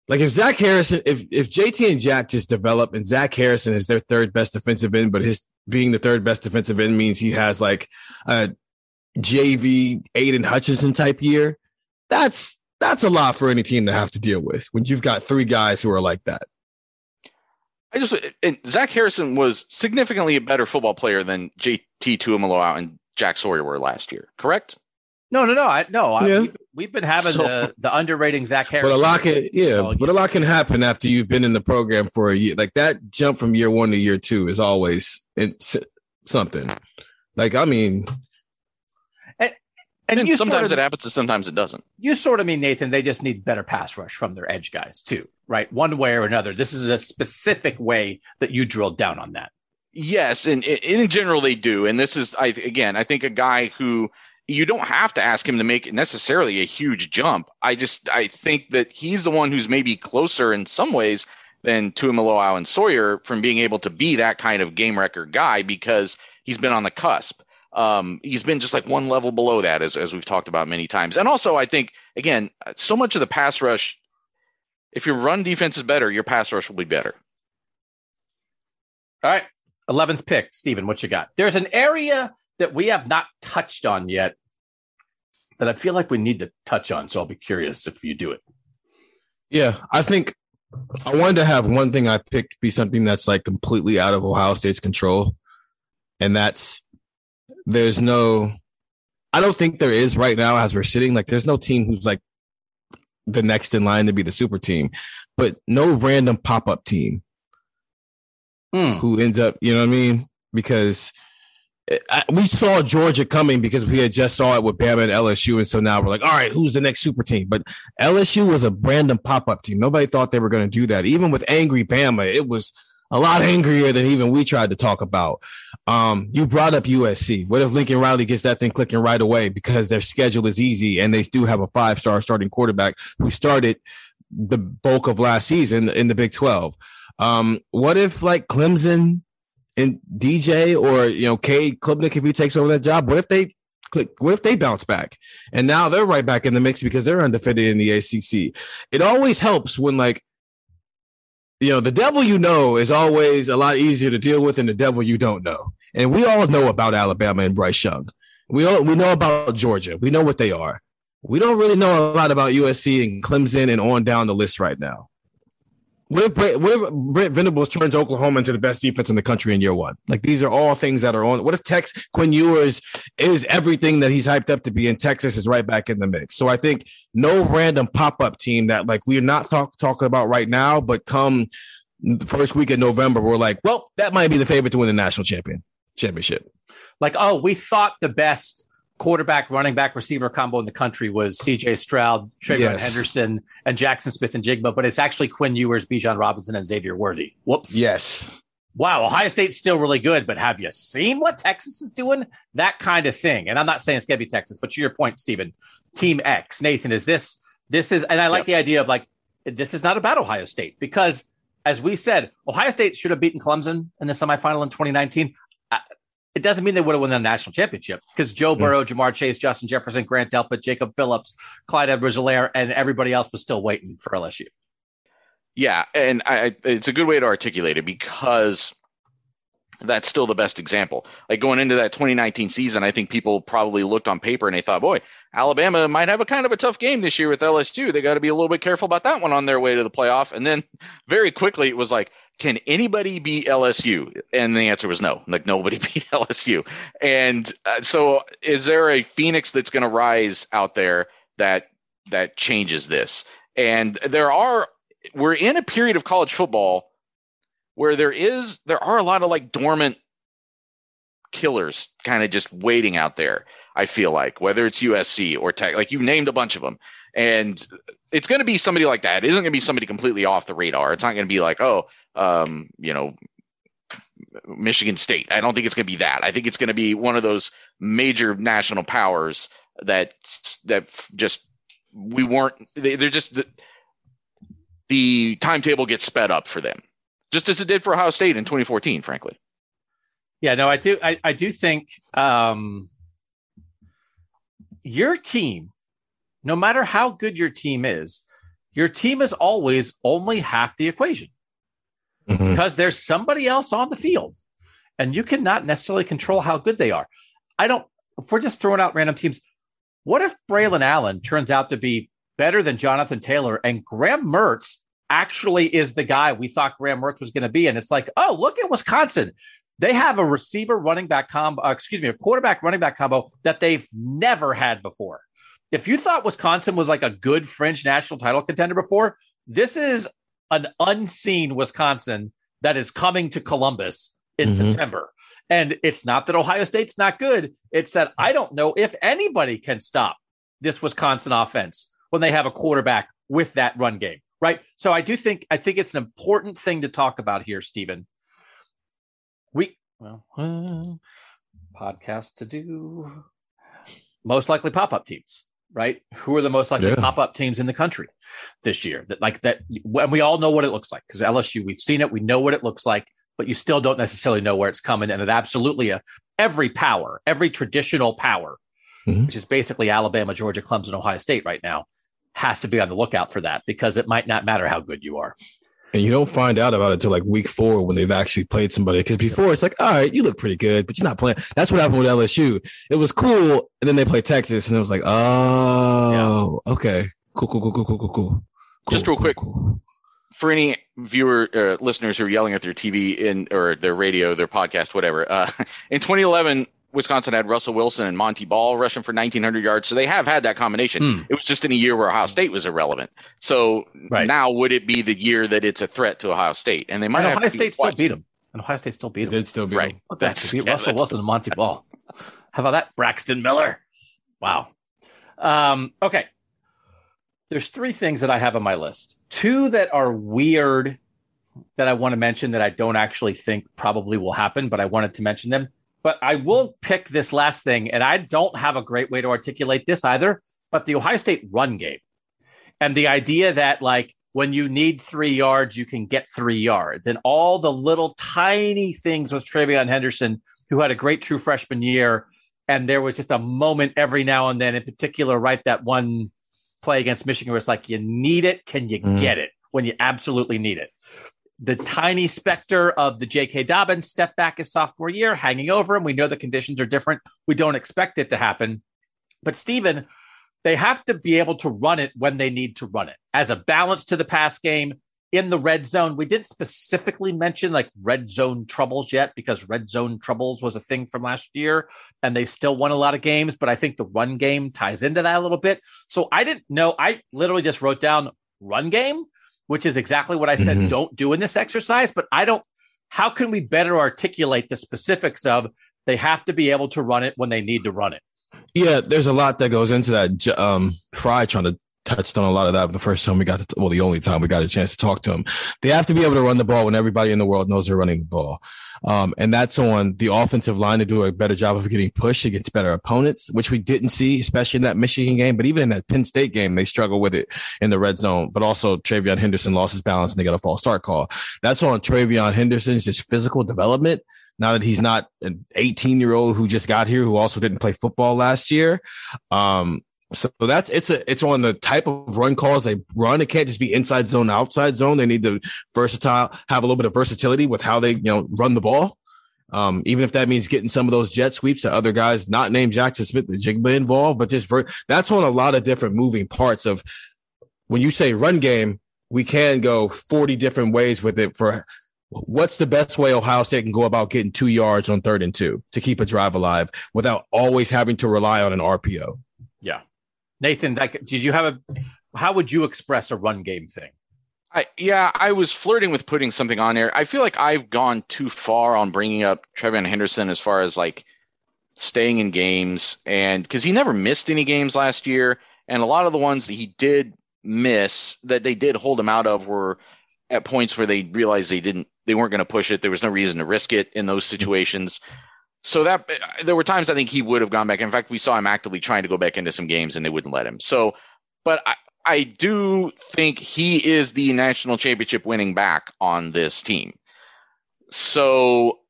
like if Zach Harrison, if if JT and Jack just develop and Zach Harrison is their third best defensive end, but his being the third best defensive end means he has like a JV Aiden Hutchinson type year, that's that's a lot for any team to have to deal with when you've got three guys who are like that. I just and Zach Harrison was significantly a better football player than JT Tuimoloau and Jack Sawyer were last year. Correct? No, no, no. I no. I, we've, we've been having So- the the underrating Zach Harrison. But a lot can, yeah, but a lot can happen after you've been in the program for a year. Like that jump from year one to year two is always in, something. Like I mean, and And, you sometimes sort of, it happens and sometimes it doesn't. you sort of mean Nathan. They just need better pass rush from their edge guys too, right? One way or another. This is a specific way that you drilled down on that. Yes, and and in general they do. And this is, I again, I think a guy who you don't have to ask him to make necessarily a huge jump. I just I think that he's the one who's maybe closer in some ways than Tuimoloau and Sawyer from being able to be that kind of game record guy because he's been on the cusp. Um, he's been just like one level below that, as as we've talked about many times. And also, I think again, so much of the pass rush, if your run defense is better, your pass rush will be better. All right. 11th pick, Stephen, what you got? There's an area that we have not touched on yet that I feel like we need to touch on. So I'll be curious if you do it. yeah, I think I wanted to have one thing I picked be something that's like completely out of Ohio State's control, and that's there's no. I don't think there is right now as we're sitting. Like, there's no team who's like the next in line to be the super team, but no random pop up team Hmm. who ends up, you know what I mean? Because I, we saw Georgia coming because we had just saw it with Bama and LSU, and so now we're like, all right, who's the next super team? But LSU was a random pop up team. Nobody thought they were going to do that. Even with angry Bama, it was a lot angrier than even we tried to talk about. Um, you brought up USC. What if Lincoln Riley gets that thing clicking right away because their schedule is easy and they do have a five star starting quarterback who started the bulk of last season in the Big 12? Um, what if like Clemson and DJ or you know Cade Klubnik if he takes over that job? What if they click? What if they bounce back and now they're right back in the mix because they're undefeated in the ACC? It always helps when like you know the devil you know is always a lot easier to deal with than the devil you don't know. And we all know about Alabama and Bryce Young. We all we know about Georgia. We know what they are. We don't really know a lot about USC and Clemson and on down the list right now. What if, Brent, what if Brent Venables turns Oklahoma into the best defense in the country in year one? Like these are all things that are on. What if Tex Quinn Ewers is everything that he's hyped up to be, and Texas is right back in the mix? So I think no random pop up team that like we're not talk, talking about right now, but come first week of November, we're like, well, that might be the favorite to win the national champion championship. Like, oh, we thought the best quarterback, running back, receiver combo in the country was CJ Stroud, TreVeyon Yes. Henderson, and Jaxon Smith-Njigba, but it's actually Quinn Ewers, Bijan Robinson, and Xavier Worthy. Whoops. Yes. Wow, Ohio State's still really good, but have you seen what Texas is doing? That kind of thing. And I'm not saying it's gonna be Texas, but to your point, Stephen, Team X, Nathan, is this this is and I like the idea of like this is not about Ohio State because as we said, Ohio State should have beaten Clemson in the semifinal in 2019. Uh, It doesn't mean they would have won the national championship because Joe Burrow, Ja'Marr Chase, Justin Jefferson, Grant Delpit, Jacob Phillips, Clyde Edwards-Helaire, and everybody else was still waiting for LSU. Yeah, and I- it's a good way to articulate it because that's still the best example. Like going into that 2019 season, I think people probably looked on paper and they thought, boy, Alabama might have a kind of a tough game this year with LSU. They got to be a little bit careful about that one on their way to the playoff. And then very quickly it was like, can anybody beat LSU? And the answer was no. Like nobody beat LSU. And uh, so is there a Phoenix that's going to rise out there that that changes this? And there are we're in a period of college football where there is there are a lot of like dormant killers kind of just waiting out there i feel like whether it's usc or tech like you've named a bunch of them and it's going to be somebody like that it isn't going to be somebody completely off the radar it's not going to be like oh um you know michigan state i don't think it's going to be that i think it's going to be one of those major national powers that that just we weren't they, they're just the, the timetable gets sped up for them, just as it did for Ohio State in 2014. Frankly, Yeah, no, I do. I, I do think um, your team, no matter how good your team is, your team is always only half the equation Mhm. because there's somebody else on the field and you cannot necessarily control how good they are. I don't, if we're just throwing out random teams, what if Braelon Allen turns out to be better than Jonathan Taylor and Graham Mertz actually is the guy we thought Graham Mertz was going to be? And it's like, oh, look at Wisconsin. They have a receiver running back combo, uh, excuse me, a quarterback running back combo that they've never had before. If you thought Wisconsin was like a good fringe national title contender before, this is an unseen Wisconsin that is coming to Columbus in Mhm. September. And it's not that Ohio State's not good. It's that I don't know if anybody can stop this Wisconsin offense when they have a quarterback with that run game, right? So I do think I think it's an important thing to talk about here, Stephen. We well, uh, podcast to do most likely pop-up teams, right? Who are the most likely Yeah. pop-up teams in the country this year? That like that, and we all know what it looks like because LSU, we've seen it, we know what it looks like, but you still don't necessarily know where it's coming. And it absolutely a every power, every traditional power, Mhm. which is basically Alabama, Georgia, Clemson, Ohio State right now, has to be on the lookout for that because it might not matter how good you are. And you don't find out about it until like week four when they've actually played somebody. Because before it's like, all right, you look pretty good, but you're not playing. That's what happened with LSU. It was cool, and then they played Texas, and it was like, oh, okay, cool, cool, cool, cool, cool, cool, cool. Just Cool, real quick. cool, cool. for any viewer uh, listeners who are yelling at their TV in or their radio, their podcast, whatever. Uh, in 2011, Wisconsin had Russell Wilson and Montee Ball rushing for 1,900 yards, so they have had that combination. Hmm. It was just in a year where Ohio State was irrelevant. So Right. now would it be the year that it's a threat to Ohio State? And they might And have Ohio State still beat them. And Ohio State still beat It them. did still be Right. What the? That's- To beat yeah, Russell that's- Wilson and Montee Ball. How about that, Braxton Miller? Wow. Um, okay. There's three things that I have on my list. Two that are weird that I want to mention that I don't actually think probably will happen, but I wanted to mention them. But I will pick this last thing, and I don't have a great way to articulate this either. But the Ohio State run game and the idea that, like, when you need three yards, you can get three yards, and all the little tiny things with TreVeyon Henderson, who had a great true freshman year. And there was just a moment every now and then, in particular, right? That one play against Michigan where it's like, you need it. Can you Mm. get it when you absolutely need it? The tiny specter of the J.K. Dobbins step back his sophomore year hanging over him. We know the conditions are different. We don't expect it to happen. But Stephen, they have to be able to run it when they need to run it as a balance to the pass game in the red zone. We didn't specifically mention like red zone troubles yet because red zone troubles was a thing from last year and they still won a lot of games. But I think the run game ties into that a little bit. So I didn't know. I literally just wrote down run game, which is exactly what I said Mhm. don't do in this exercise. But I don't, how can we better articulate the specifics of they have to be able to run it when they need to run it? Yeah, there's a lot that goes into that. Um, Frye trying to touched on a lot of that the first time we got to, well, the only time we got a chance to talk to him. They have to be able to run the ball when everybody in the world knows they're running the ball. Um, and that's on the offensive line to do a better job of getting pushed against better opponents, which we didn't see, especially in that Michigan game. But even in that Penn State game, they struggle with it in the red zone. But also, TreVeyon Henderson lost his balance and they got a false start call. That's on TreVeyon Henderson's just physical development. Now that he's not an 18 year old who just got here, who also didn't play football last year. Um, so that's it's a it's on the type of run calls they run. It can't just be inside zone, outside zone. They need to versatile, have a little bit of versatility with how they you know run the ball. Um, even if that means getting some of those jet sweeps to other guys not named Jaxon Smith-Njigba involved, but just ver- that's on a lot of different moving parts of when you say run game, we can go 40 different ways with it for what's the best way Ohio State can go about getting two yards on third and two to keep a drive alive without always having to rely on an RPO. Yeah. Nathan, like, did you have a, how would you express a run game thing? I, yeah, I was flirting with putting something on there. I feel like I've gone too far on bringing up TreVeyon Henderson as far as like staying in games, and because he never missed any games last year, and a lot of the ones that he did miss that they did hold him out of were at points where they realized they didn't, they weren't going to push it. There was no reason to risk it in those mm-hmm. situations. So that uh, there were times I think he would have gone back. In fact, we saw him actively trying to go back into some games, and they wouldn't let him. So, but I, I do think he is the national championship winning back on this team. So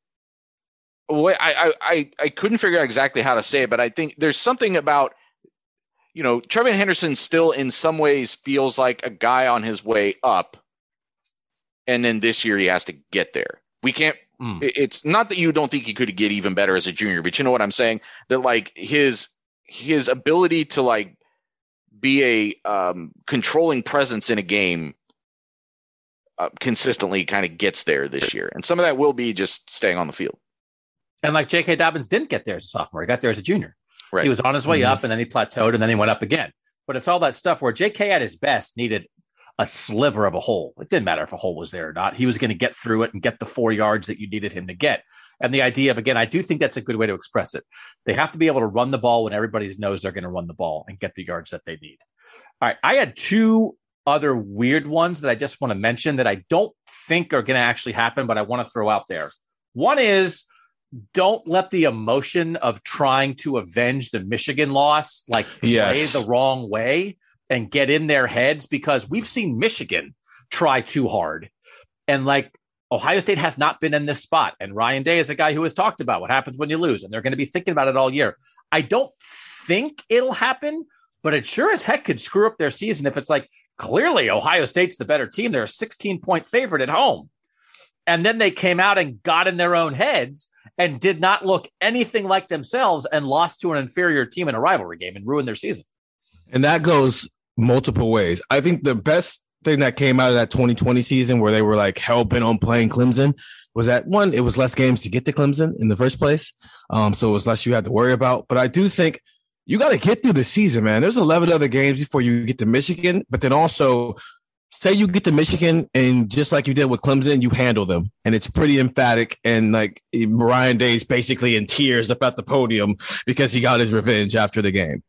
what I, I, I couldn't figure out exactly how to say it, but I think there's something about you know, TreVeyon Henderson still in some ways feels like a guy on his way up. And then this year he has to get there. We can't Mm. it's not that you don't think he could get even better as a junior, but you know what I'm saying? That like his his ability to like be a um, controlling presence in a game uh, consistently kind of gets there this year, and some of that will be just staying on the field. And like J.K. Dobbins didn't get there as a sophomore, he got there as a junior. Right. He was on his way Mhm. up and then he plateaued and then he went up again. But it's all that stuff where J.K. at his best needed a sliver of a hole. It didn't matter if a hole was there or not. He was going to get through it and get the four yards that you needed him to get. And the idea of, again, I do think that's a good way to express it. They have to be able to run the ball when everybody knows they're going to run the ball and get the yards that they need. All right. I had two other weird ones that I just want to mention that I don't think are going to actually happen, but I want to throw out there. One is don't let the emotion of trying to avenge the Michigan loss like Yes. play the wrong way and get in their heads because we've seen Michigan try too hard. And like Ohio State has not been in this spot. And Ryan Day is a guy who has talked about what happens when you lose, and they're going to be thinking about it all year. I don't think it'll happen, but it sure as heck could screw up their season if it's like clearly Ohio State's the better team. They're a 16 point favorite at home. And then they came out and got in their own heads and did not look anything like themselves and lost to an inferior team in a rivalry game and ruined their season. And that goes multiple ways. I think the best thing that came out of that 2020 season where they were like hell bent on playing Clemson was that one, it was less games to get to Clemson in the first place. Um, so it was less you had to worry about. But I do think you got to get through the season, man. There's 11 other games before you get to Michigan, but then also say you get to Michigan and just like you did with Clemson, you handle them. And it's pretty emphatic. And like Ryan Day's basically in tears up at the podium because he got his revenge after the game.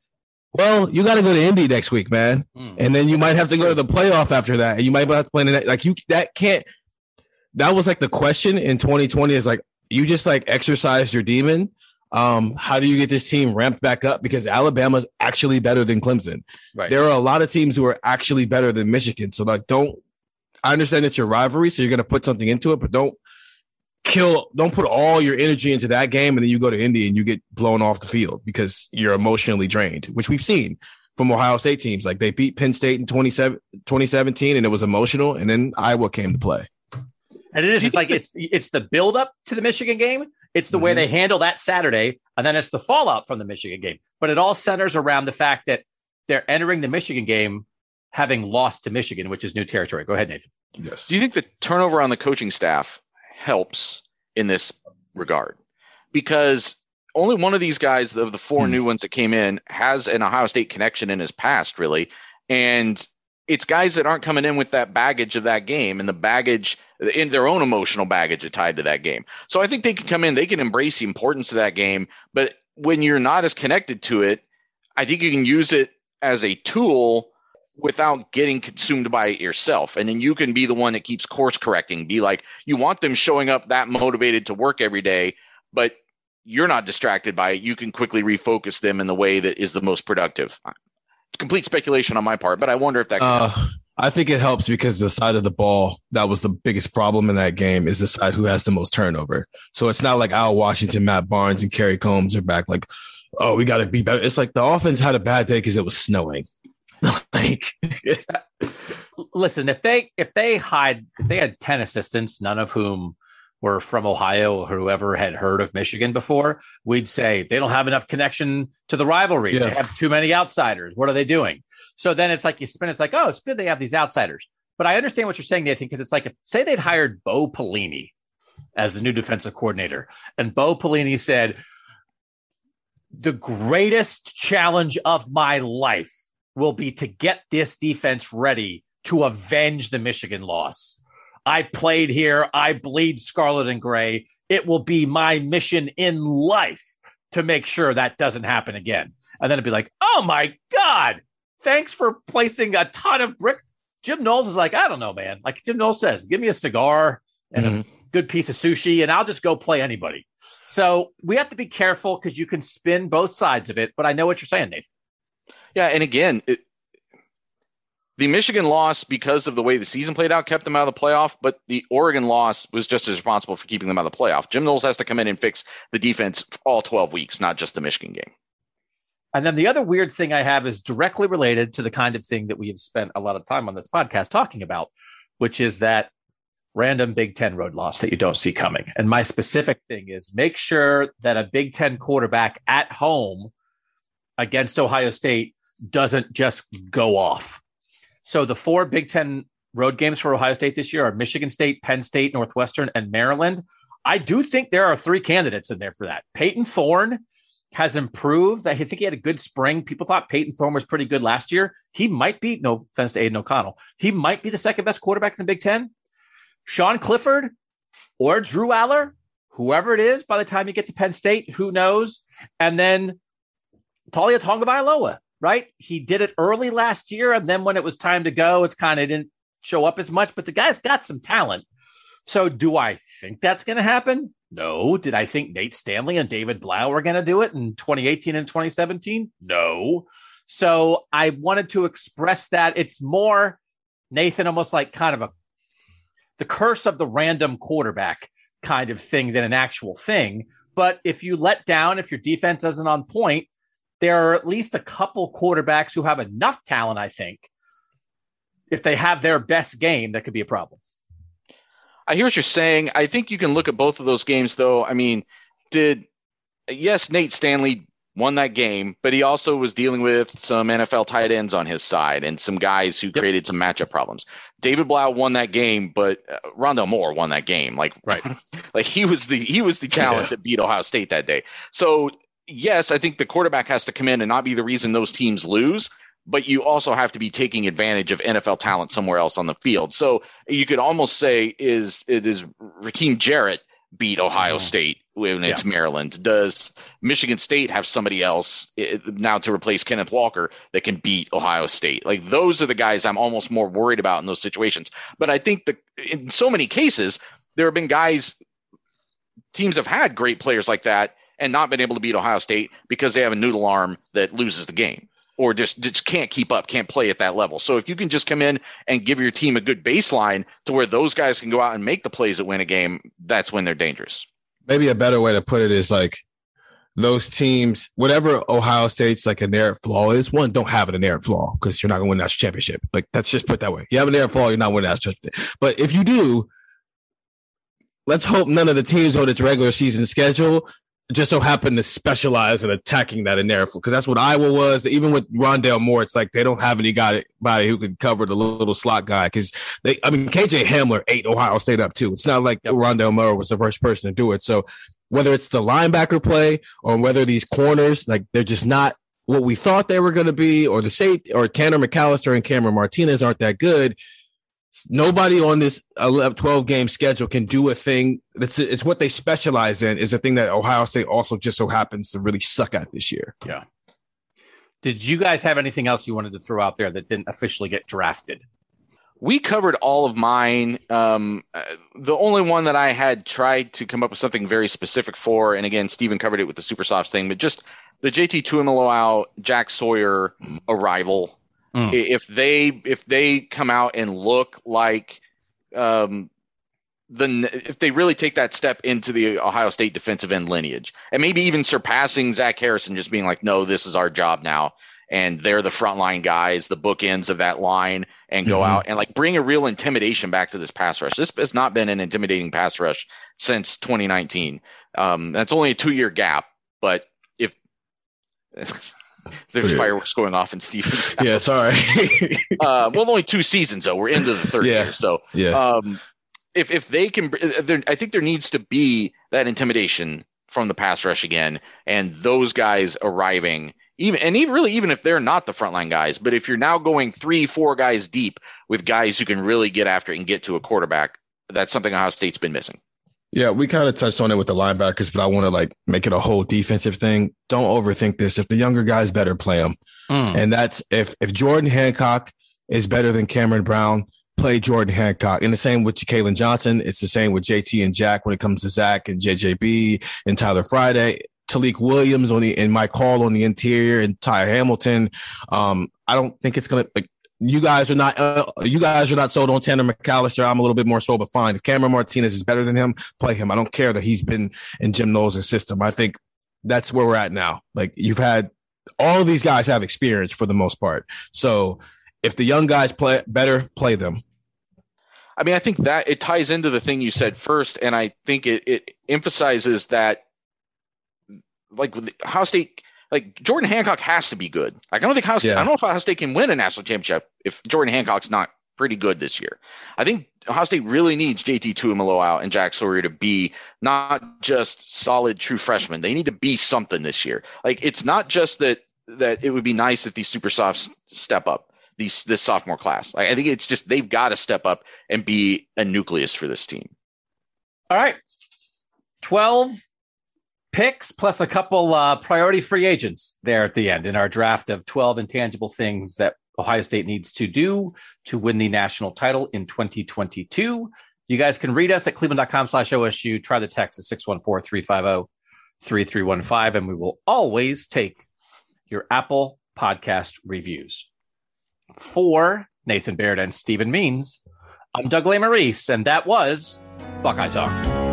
Well, you got to go to Indy next week, man. And then you might have to go to the playoff after that. And you might have to play in that. Like you, that can't, that was like the question in 2020 is like, you just like exercised your demon. Um, how do you get this team ramped back up? Because Alabama's actually better than Clemson. Right. There are a lot of teams who are actually better than Michigan. So like, don't, I understand it's your rivalry. So you're going to put something into it, but don't kill, don't put all your energy into that game. And then you go to Indy and you get blown off the field because you're emotionally drained, which we've seen from Ohio State teams. Like they beat Penn State in 27, 2017 and it was emotional. And then Iowa came to play. And it is it's like it's it's the build up to the Michigan game. It's the way Mhm. they handle that Saturday, and then it's the fallout from the Michigan game. But it all centers around the fact that they're entering the Michigan game having lost to Michigan, which is new territory. Go ahead, Nathan. Yes. Do you think the turnover on the coaching staff helps in this regard? Because only one of these guys of the four Hmm. new ones that came in has an Ohio State connection in his past, really. And it's guys that aren't coming in with that baggage of that game and the baggage in their own emotional baggage tied to that game. So I think they can come in, they can embrace the importance of that game. But when you're not as connected to it, I think you can use it as a tool without getting consumed by it yourself. And then you can be the one that keeps course correcting. Be like, you want them showing up that motivated to work every day, but you're not distracted by it. You can quickly refocus them in the way that is the most productive. It's complete speculation on my part, but I wonder if that. Uh, I think it helps because the side of the ball that was the biggest problem in that game is the side who has the most turnover. So it's not like Al Washington, Matt Barnes, and Kerry Coombs are back. Like, oh, we got to be better. It's like the offense had a bad day because it was snowing. like, Listen, if they if they hide if they had ten assistants, none of whom were from Ohio or whoever had heard of Michigan before, we'd say they don't have enough connection to the rivalry. Yeah. They have too many outsiders. What are they doing? So then it's like you spin. It's like, oh, it's good they have these outsiders. But I understand what you're saying, Nathan, because it's like if, say they'd hired Bo Pelini as the new defensive coordinator, and Bo Pelini said, "The greatest challenge of my life will be to get this defense ready to avenge the Michigan loss." I played here. I bleed scarlet and gray. It will be my mission in life to make sure that doesn't happen again. And then it'd be like, oh my God, thanks for placing a ton of brick. Jim Knowles is like, I don't know, man. Like Jim Knowles says, give me a cigar and a mm-hmm. good piece of sushi, and I'll just go play anybody. So we have to be careful because you can spin both sides of it. But I know what you're saying, Nathan. Yeah, and again, it, the Michigan loss because of the way the season played out kept them out of the playoff, but the Oregon loss was just as responsible for keeping them out of the playoff. Jim Knowles has to come in and fix the defense all 12 weeks, not just the Michigan game. And then the other weird thing I have is directly related to the kind of thing that we have spent a lot of time on this podcast talking about, which is that random Big Ten road loss that you don't see coming. And my specific thing is make sure that a Big Ten quarterback at home against Ohio State doesn't just go off. So the four Big Ten road games for Ohio State this year are Michigan State, Penn State, Northwestern, and Maryland. I do think there are three candidates in there for that. Peyton Thorne has improved. I think he had a good spring. People thought Peyton Thorne was pretty good last year. He might be, no offense to Aidan O'Connell, he might be the second best quarterback in the Big Ten. Sean Clifford or Drew Allar, whoever it is, by the time you get to Penn State, who knows? And then Taulia Tagovailoa, right? He did it early last year, and then when it was time to go, it's kind of didn't show up as much. But the guy's got some talent. So, do I think that's going to happen? No. Did I think Nate Stanley and David Blough were going to do it in 2018 and 2017? No. So, I wanted to express that it's more Nathan, almost like kind of a the curse of the random quarterback kind of thing than an actual thing. But if you let down, if your defense isn't on point, there are at least a couple quarterbacks who have enough talent, I think. If they have their best game, that could be a problem. I hear what you're saying. I think you can look at both of those games, though. I mean, did yes, Nate Stanley won that game, but he also was dealing with some NFL tight ends on his side and some guys who yep. created some matchup problems. David Blough won that game, but uh, Rondale Moore won that game. Like, right, like he was the he was the talent yeah. that beat Ohio State that day. So yes, I think the quarterback has to come in and not be the reason those teams lose. But you also have to be taking advantage of NFL talent somewhere else on the field. So you could almost say is it is Rakim Jarrett beat Ohio mm-hmm. State when it's yeah. Maryland? Does Michigan State have somebody else eh, now to replace Kenneth Walker that can beat Ohio State? Like those are the guys I'm almost more worried about in those situations. But I think that in so many cases, there have been guys, teams have had great players like that and not been able to beat Ohio State because they have a noodle arm that loses the game or just, just can't keep up, can't play at that level. So if you can just come in and give your team a good baseline to where those guys can go out and make the plays that win a game, that's when they're dangerous. Maybe a better way to put it is like those teams, whatever Ohio State's like inherent flaw is, one, don't have an inherent flaw because you're not going to win that championship. Like that's just put that way. You have an inherent flaw, you're not winning that championship. But if you do, let's hope none of the teams on its regular season schedule just so happened to specialize in attacking that in there because that's what Iowa was. Even with Rondale Moore, it's like they don't have any guy who can cover the little slot guy because they. I mean, KJ Hamler ate Ohio State up too. It's not like yep. Rondale Moore was the first person to do it. So whether it's the linebacker play or whether these corners, like they're just not what we thought they were going to be, or the safety or Tanner McCalister and Cameron Martinez aren't that good nobody on this 11, 12 game schedule can do a thing. That's it's what they specialize in is a thing that ohio state also just so happens to really suck at this year. Yeah. Did you guys have anything else you wanted to throw out there that didn't officially get drafted? We covered all of mine. Um, uh, the only one that i had tried to come up with something very specific for and again stephen covered it with the Super Sophs thing but just the jt tuimoloau jack sawyer arrival Mm. If they if they come out and look like um, the if they really take that step into the Ohio State defensive end lineage, and maybe even surpassing Zach Harrison, just being like, no, this is our job now, and they're the frontline guys, the bookends of that line, and go mm-hmm. out and like bring a real intimidation back to this pass rush. This has not been an intimidating pass rush since 2019. Um, that's only a two year gap, but if there's yeah. fireworks going off in Stevens. House. Yeah, sorry. uh, well, only two seasons though. We're into the third yeah. year, so yeah. Um, if if they can, there, I think there needs to be that intimidation from the pass rush again, and those guys arriving. Even and even really, even if they're not the frontline guys, but if you're now going three, four guys deep with guys who can really get after and get to a quarterback, that's something Ohio State's been missing. Yeah, we kind of touched on it with the linebackers, but I want to like make it a whole defensive thing. Don't overthink this. If the younger guys better play them, mm. and that's if if Jordan Hancock is better than Cameron Brown, play Jordan Hancock. And the same with Kalen Johnson. It's the same with JT and Jack when it comes to Zach and JJB and Tyler Friday. Tyleik Williams on the and Mike Hall on the interior and Ty Hamilton. Um, I don't think it's gonna like you guys are not uh, you guys are not sold on Tanner McCalister. I'm a little bit more sold, but fine. If Cameron Martinez is better than him, play him. I don't care that he's been in Jim Knowles' system. I think that's where we're at now. Like you've had all these guys have experience for the most part. So if the young guys play better, play them. I mean, I think that it ties into the thing you said first, and I think it, it emphasizes that, like, Ohio State, like Jordan Hancock has to be good. Like, I don't think Ohio State, Yeah. I don't know if Ohio State can win a national championship if Jordan Hancock's not pretty good this year. I think Ohio State really needs JT Tuimoloau and Jack Sawyer to be not just solid true freshmen. They need to be something this year. Like, it's not just that that it would be nice if these Super Sophs step up these this sophomore class. Like, I think it's just they've got to step up and be a nucleus for this team. All right. 12 picks plus a couple uh, priority free agents there at the end in our draft of 12 intangible things that Ohio State needs to do to win the national title in 2022. You guys can read us at cleveland.com slash OSU. Try the text at 614 350 3315, and we will always take your Apple podcast reviews. For Nathan Baird and Stephen Means, I'm Doug Lesmerises, and that was Buckeye Talk.